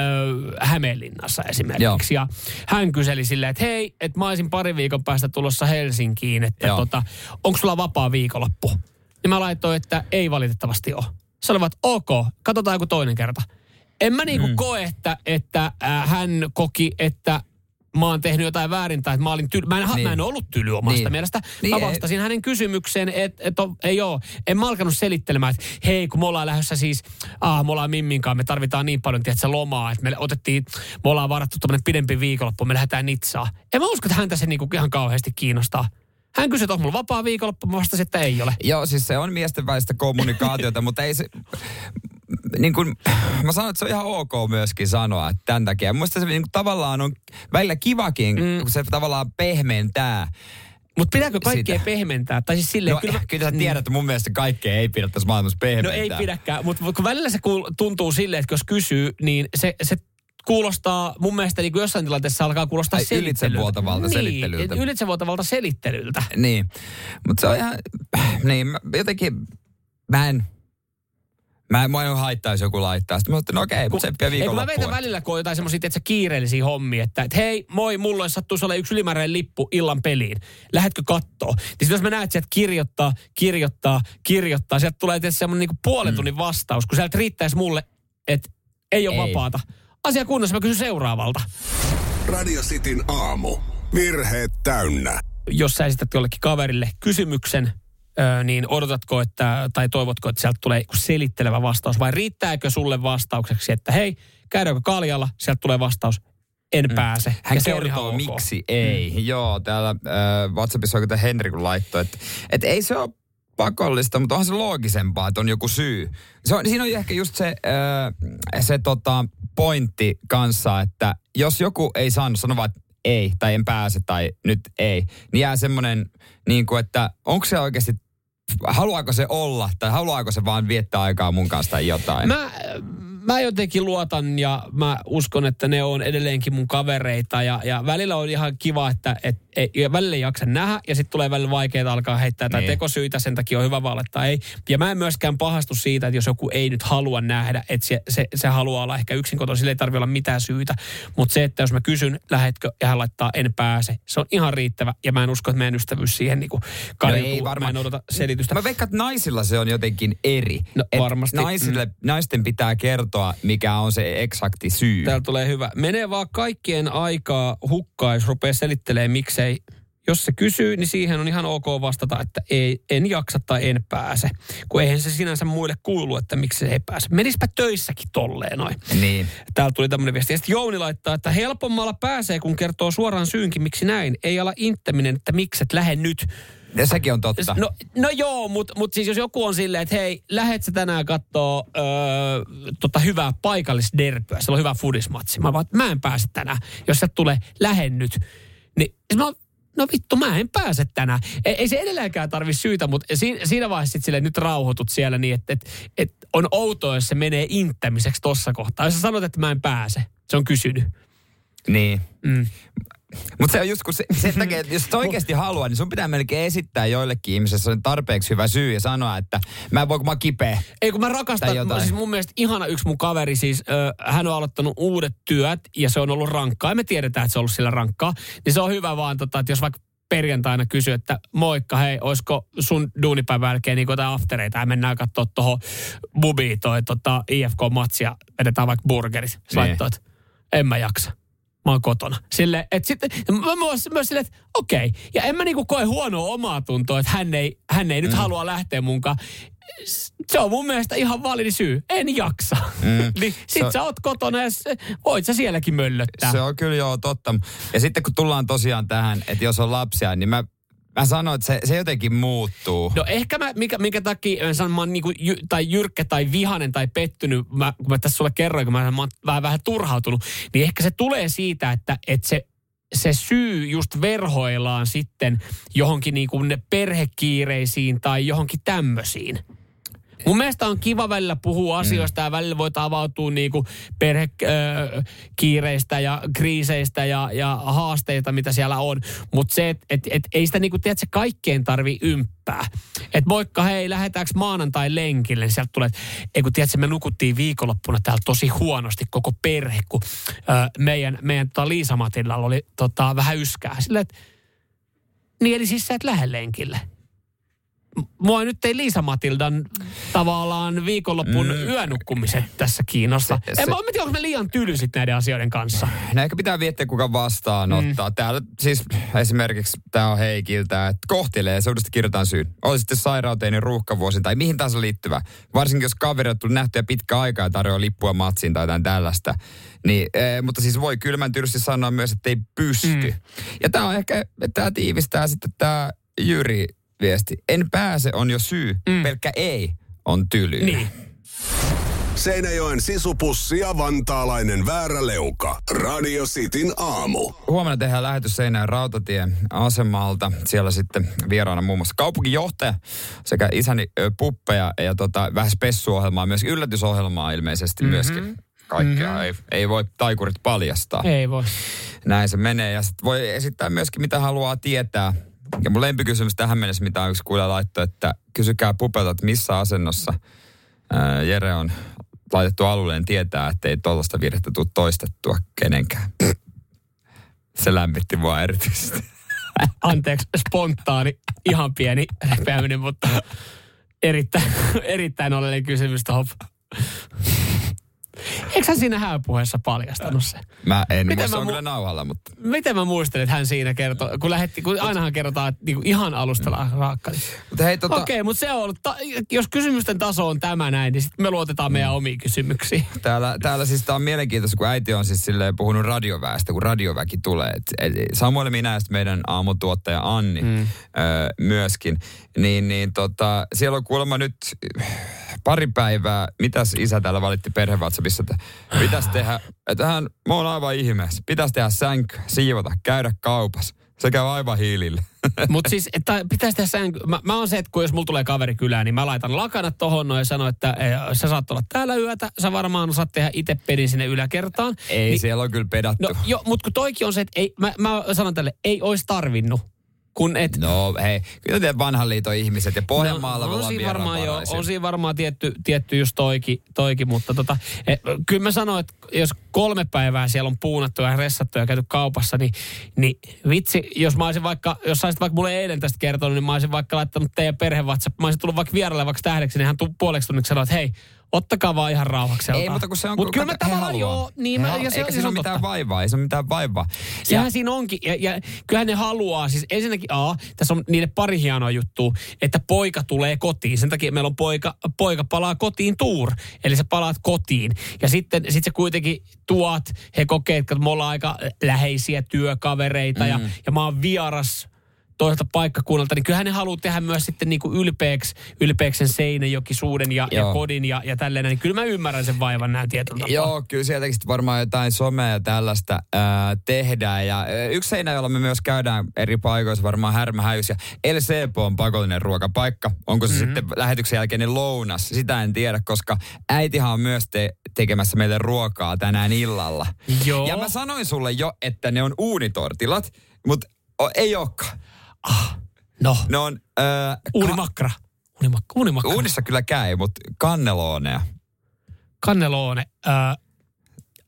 Hämeenlinnassa esimerkiksi. Ja hän kyseli silleen, että hei, että mä olisin parin viikon päästä tulossa Helsinkiin, että Joo. tota, onko sulla vapaa viikonloppu? Ja mä laitoin, että ei valitettavasti ole. Se olivat ok, katsotaan joku toinen kerta. En mä niinku mm. koe, että, että äh, hän koki, että mä oon tehnyt jotain väärin tai että mä olin tyly. Mä en, niin. mä en ollut tyly omasta Niin. mielestä. Niin, Mä vastasin hänen kysymykseen, että et, ei oo. En mä alkanut selittelemään, että hei, kun me ollaan lähdössä siis, ah, me ollaan Mimminkaan, me tarvitaan niin paljon, tiedätkö, lomaa, että me otettiin, me ollaan varattu tämmöinen pidempi viikonloppu, me lähdetään Nitsaan. En mä usko, että häntä se niinku ihan kauheasti kiinnostaa. Hän kysyi, että onko mulla vapaa viikonloppu, mä vastasin, että ei ole. Joo, siis se on miesten välistä kommunikaatiota, mutta ei se... Niin kuin, mä sanon, että se on ihan ok myöskin sanoa että tämän takia. Muista se niin kuin, tavallaan on välillä kivakin, mm. kun se tavallaan pehmentää. Mutta pitääkö kaikkea Sitä. pehmentää? Tai siis silleen, No, kyllä, mä- kyllä sä tiedät, että mun mielestä kaikkea ei pidä tässä maailmassa No pehmentää. ei pidäkään, mutta kun välillä se kuul- tuntuu silleen, että jos kysyy, niin se, se kuulostaa, mun mielestä niin jossain tilanteessa alkaa kuulostaa Ai, selittelyltä. ylitsevuotavalta selittelyltä. Niin, ylitsevuotavalta selittelyltä. Niin, mutta se on ihan, niin mä jotenkin, mä en, mä en, mua ei haittaa, jos joku laittaa. Sitten mä sanoin, no okei, mutta se kun mä veitän välillä, kun on jotain semmoisia tiedätkö, kiireellisiä hommia, että, että hei, moi, mulla olisi sattuisi olla yksi ylimääräinen lippu illan peliin. Lähetkö kattoo? Niin jos mä näet sieltä kirjoittaa, kirjoittaa, kirjoittaa, sieltä tulee tietysti semmoinen niinku puolen tunnin vastaus, kun sieltä riittäisi mulle, että ei ole Ei. vapaata. Asia kunnossa, mä kysyn seuraavalta. Radio Cityn aamu. Virheet täynnä. jos sä esität jollekin kaverille kysymyksen, ö, niin odotatko, että, tai toivotko, että sieltä tulee selittelevä vastaus, vai riittääkö sulle vastaukseksi, että hei, käydäänkö kaljalla, sieltä tulee vastaus, en pääse. Hän Ja on kertoo, ok. miksi ei. Mm. Joo, täällä äh, WhatsAppissa oikein Henri kun laittoi, että, että ei se ole pakollista, mutta onhan se loogisempaa, että on joku syy. Se on, siinä on ehkä just se, äh, se tota, pointti kanssa, että jos joku ei saanut sanoa vaan, että ei, tai en pääse, tai nyt ei, niin jää semmoinen, niin kuin, että onko se oikeasti, haluaako se olla, tai haluaako se vaan viettää aikaa mun kanssa tai jotain. Mä, mä jotenkin luotan ja mä uskon, että ne on edelleenkin mun kavereita ja, ja välillä on ihan kiva, että et, ei, ja välillä ei jaksa nähdä ja sitten tulee välillä vaikeaa alkaa heittää tai Niin. tekosyitä, sen takia on hyvä valetta ei. Ja mä en myöskään pahastu siitä, että jos joku ei nyt halua nähdä, että se, se, se haluaa olla ehkä yksin kotona, sillä ei tarvitse olla mitään syytä. Mutta se, että jos mä kysyn, lähetkö ja hän laittaa en pääse, se on ihan riittävä ja mä en usko, että meidän ystävyys siihen niin kariutuu. Mä en odota selitystä. Mä veikkaan, että naisilla se on jotenkin eri. No, Et varmasti. Naisille, naisten pitää kertoa, mikä on se eksakti syy. Täällä tulee hyvä. Menee vaan kaikkien aikaa hukkaan, jos rupeaa selittelemään, miksei. Jos se kysyy, niin siihen on ihan ok vastata, että ei, en jaksa tai en pääse. Kun eihän se sinänsä muille kuulu, että miksi se ei pääse. Menispä töissäkin tolleen noin. Niin. Täällä tuli tämmöinen viesti. Ja sitten Jouni laittaa, että helpommalla pääsee, kun kertoo suoraan syynkin, miksi näin. Ei ala inttäminen, että miksi et lähde nyt. Ja sekin on totta. No, no joo, mutta mut siis jos joku on silleen, että hei, lähet sä tänään kattoo öö, tota hyvää paikallisderpyä, siellä on hyvä fudismatsi. Mä vaan, mä en pääse tänään. Jos sä tulee, lähde nyt. Niin mä oon, no vittu, mä en pääse tänään. Ei, ei se edelleenkään tarvi syytä, mutta siinä, siinä vaiheessa sit silleen nyt rauhoitut siellä niin, että et, et on outoa, jos se menee inttämiseksi tossa kohtaa. Jos sä sanot, että mä en pääse, se on kysynyt. Niin. Mm. Mutta se on just kun se, sen takia, että jos oikeasti haluaa, niin sun pitää melkein esittää joillekin ihmisille se on tarpeeksi hyvä syy ja sanoa, että mä en voi, kun mä kipeä. Ei kun mä rakastan, jotain. siis mun mielestä ihana yksi mun kaveri, siis ö, hän on aloittanut uudet työt ja se on ollut rankkaa. Ja me tiedetään, että se on ollut sillä rankkaa. Niin se on hyvä vaan, tota, että jos vaikka perjantaina kysyy, että moikka, hei, olisiko sun duunipäivän jälkeen niin jotain aftereita ja mennään katsoa tuohon bubiin toi tota, IFK-matsi ja vedetään vaikka burgerit. Niin. laittoi, että en mä jaksa. Mä oon kotona. Sille, että sitten, ja mä myös, myös silleen, että okei. Ja en mä niinku koe huonoa omaa tuntoa, että hän ei, hän ei nyt Mm. halua lähteä munkaan. Se on mun mielestä ihan validi syy. En jaksa. Mm. niin sit Se sä oot kotona ja se, voit sä sielläkin möllöttää. Se on kyllä joo totta. Ja sitten kun tullaan tosiaan tähän, että jos on lapsia, niin mä, mä sanon, että se, se jotenkin muuttuu. No ehkä mä, mikä, minkä takia mä sanon, mä oon niinku jy, tai jyrkkä tai vihanen tai pettynyt, mä, kun mä tässä sulle kerroin, kun mä, mä oon vähän, vähän turhautunut, niin ehkä se tulee siitä, että, että se, se syy just verhoillaan sitten johonkin niinku ne perhekiireisiin tai johonkin tämmöisiin. Mun mielestä on kiva välillä puhua asioista ja välillä voit avautua niinku perhekiireistä ja kriiseistä ja, ja haasteita, mitä siellä on. Mutta se, että et, et, ei sitä niinku, tiedätkö, kaikkeen tarvi ymppää. Että moikka, hei, lähdetäänkö maanantai lenkille? Niin sieltä tulee, ei kun tiedätkö, me nukuttiin viikonloppuna täällä tosi huonosti koko perhe, kun ö, meidän, meidän tota Liisa Matillalla oli tota, vähän yskää. Silleen, että niin eli siis sä et lähde lenkille. Mua nyt ei Liisa Matildan tavallaan viikonlopun mm. yönukkumisen tässä kiinnosta. Se- Se, en mä mä tiedä, onko me liian tylysit näiden asioiden kanssa. No ehkä pitää miettiä, kuka vastaanottaa. Mm. Täällä siis esimerkiksi tämä on Heikiltä, että kohteleisuudesta kirjoitan syyn. Oli sitten sairauteen, niin ruuhkavuosi tai mihin tahansa liittyvä. Varsinkin jos kaveri on tullut nähtyä pitkä aikaa ja tarjoaa lippua matsiin tai jotain tällaista. Niin, e, mutta siis voi kylmän tyrsty sanoa myös, että ei pysty. Mm. Ja tämä on ehkä, tämä tiivistää sitten tämä Jyri viesti. En pääse on jo syy. Mm. Pelkkä ei on tyly. Niin. Seinäjoen sisupussi ja vantaalainen vääräleuka. Radio Cityn aamu. Huomenna tehdään lähetys Seinäjän rautatieasemalta. Siellä sitten vieraana muun muassa kaupunginjohtaja sekä isäni puppeja ja tota, vähän spessuohjelmaa, myös yllätysohjelmaa ilmeisesti mm-hmm. myöskin. Kaikkea mm-hmm. ei, ei voi taikurit paljastaa. Ei voi. Näin se menee. Ja sitten voi esittää myöskin, mitä haluaa tietää. Ja mun lempikysymys tähän mennessä, mitä yksi kuulija laittoi, että kysykää pupelta, että missä asennossa ää, Jere on laitettu alueen tietää, että ei tuollaista virhettä tule toistettua kenenkään. Se lämmitti mua erityisesti. Anteeksi, spontaani, ihan pieni repeäminen, mutta erittäin, erittäin oleellinen kysymys tuohon. Eikö hän siinä hääpuheessa paljastanut se? Mä en, Miten se mä on mu- kyllä nauhalla, mutta Miten mä muistelin, että hän siinä kertoo, kun, lähetti, kun ainahan kerrotaan, että niinku ihan alusta mm. raakka. Mutta hei, tota, Okei, mutta se on ollut, ta- jos kysymysten taso on tämä näin, niin sitten me luotetaan meidän Mm. omiin kysymyksiin. Täällä, täällä siis tää on mielenkiintoista, kun äiti on siis silleen puhunut radioväestä, kun radioväki tulee. Et, et, Samuel minä ja meidän aamutuottaja Anni mm. ö, myöskin. Niin, niin tota, siellä on kuulemma nyt pari päivää, mitäs isä täällä valitti perhevatsapissa, että pitäisi tehdä, että hän, mä oon aivan ihmeessä, pitäisi tehdä sänky, siivota, käydä kaupassa. Se käy aivan hiilille. Mutta siis, että pitäisi tehdä sänky. Mä, mä oon se, että kun jos mulla tulee kaveri kylään, niin mä laitan lakanat tohon noin ja sanon, että e, sä saat olla täällä yötä. Sä varmaan saat tehdä itse pedin sinne yläkertaan. Ei, Niin- siellä on kyllä pedattu. No joo, mutta kun toikin on se, että ei, mä, mä sanon tälle, ei olisi tarvinnut. Kun et, No hei, kyllä te vanhan liiton ihmiset ja Pohjanmaalla No, no, on siinä varmaan jo, on siinä varmaan tietty, tietty just toikin, toikin mutta tota, eh, kyllä mä sanoin, että jos kolme päivää siellä on puunattu ja ressattu ja käyty kaupassa, niin, niin vitsi, jos mä olisin vaikka, jos saisit vaikka mulle eilen tästä kertonut, niin mä olisin vaikka laittanut teidän perhe WhatsApp, mä olisin tullut vaikka vieraille vaikka tähdeksi, niin hän tuu puoleksi tunniksi sanoa, että hei, ottakaa vaan ihan rauhaksi. Ei, mutta kun se on... Mutta kyllä mä tavallaan joo, niin mä, ja se, Eikä se siinä on ole mitään totta. vaivaa, ei se ole mitään vaivaa. Sehän siinä onkin. Ja, ja kyllähän ne haluaa, siis ensinnäkin A, tässä on niille pari hienoa juttua, että poika tulee kotiin. Sen takia meillä on poika, poika palaa kotiin tour. Eli sä palaat kotiin. Ja sitten sit sä kuitenkin tuot, he kokee, että me ollaan aika läheisiä työkavereita mm. ja, ja mä oon vieras toiselta paikkakunnalta, niin kyllähän ne haluaa tehdä myös sitten niin kuin ylpeäksi, ylpeäksi sen Seinäjokisuuden ja, ja kodin ja, ja tälleen. Niin kyllä mä ymmärrän sen vaivan näin tietyllä tapaa. Joo, kyllä sieltäkin sitten varmaan jotain somea ja tällaista ää, tehdään. Ja ää, yksi seinä, jolla me myös käydään eri paikoissa, varmaan härmähäjys. Ja LCP on pakollinen ruokapaikka. Onko se mm-hmm. sitten lähetyksen jälkeinen lounas? Sitä en tiedä, koska äitihan on myös te- tekemässä meille ruokaa tänään illalla. Joo. Ja mä sanoin sulle jo, että ne on uunitortilat, mutta ei olekaan. No, Ne on... Ää, uunimakkara. Uunimakkara. Uunimakkara. Uunissa kyllä käy, mutta kannelooneja. Kannelone. Ää,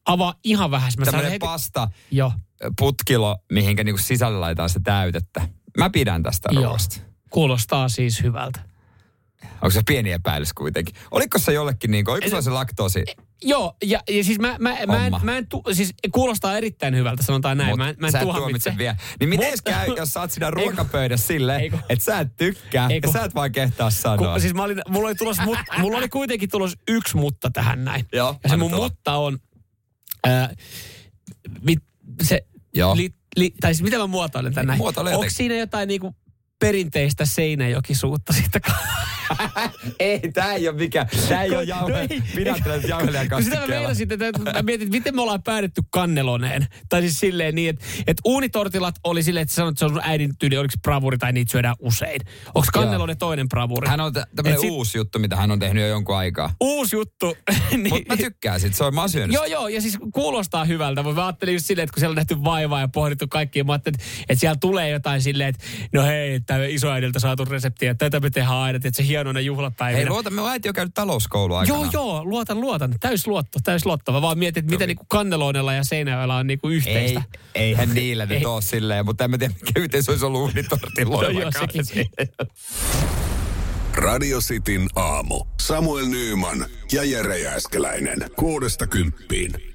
avaa ihan vähän. Mä Tämmöinen heti- pasta Joo. putkilo, mihinkä niinku sisälle laitetaan sitä täytettä. Mä pidän tästä ruoasta. Kuulostaa siis hyvältä. Onko se pieni epäilys kuitenkin? Oliko se jollekin niinku, oliko se se laktoosi? Joo, ja, ja siis mä, mä, mä, en, mä en tu, siis kuulostaa erittäin hyvältä, sanotaan näin. Mut mä, en- mä en sä et tuomitse vielä. Niin miten Mutta- käy, jos sä oot siinä ruokapöydässä silleen, että sä et tykkää Eiku- ja sä et vaan kehtaa sanoa. Kun, siis mä olin, mulla, oli tulos, mut, mulla oli kuitenkin tulos yksi mutta tähän näin. Joo, ja se mun tulla. mutta on, ää, mit, se, Joo. li, li, tai siis mitä mä muotoilen tän näin? Muotoile Onko siinä jotain niinku perinteistä Seinäjokisuutta siitä? ei, tää ei ole mikään, tää ei ole jauhe, no ei. pidättelet jauhelijan Kun sitä mä kastikkeella. meinasin, että mä mietin, että miten me ollaan päädytty kanneloneen. Tai siis silleen niin, että, että uunitortilat oli silleen, että sä sanoit, että se on sun äidin tyyli, oliko se bravuri tai niitä syödään usein. Onko kannelone toinen bravuri? Hän on tä- tämmönen Et sit- uusi juttu, mitä hän on tehnyt jo jonkun aikaa. Uusi juttu. niin, Mutta mä tykkään sit, se on, mä syönyt Joo, joo, ja siis kuulostaa hyvältä, mutta mä ajattelin just silleen, että kun siellä on nähty vaivaa ja pohdittu kaikkia, mä ajattelin, että, että siellä tulee jotain silleen, että no hei, tämä isoäidiltä saatu resepti, että tätä me tehdään aina, että se hienoina juhlapäivinä. Hei, luota, me äiti on käynyt talouskoulua aikana. Joo, joo, luotan, luotan. Täys luotto, täys luotto. Mä vaan mietin, että mitä niinku Kannelonella ja Seinäjoella on niinku Ei, yhteistä. eihän niillä nyt Ei. ole silleen, mutta en mä tiedä, mikä yhteys olisi ollut No uunitortilloilla. joo, sekin. Radio Cityn aamu. Samuel Nyyman ja Jere Jääskeläinen. Kuudesta kymppiin.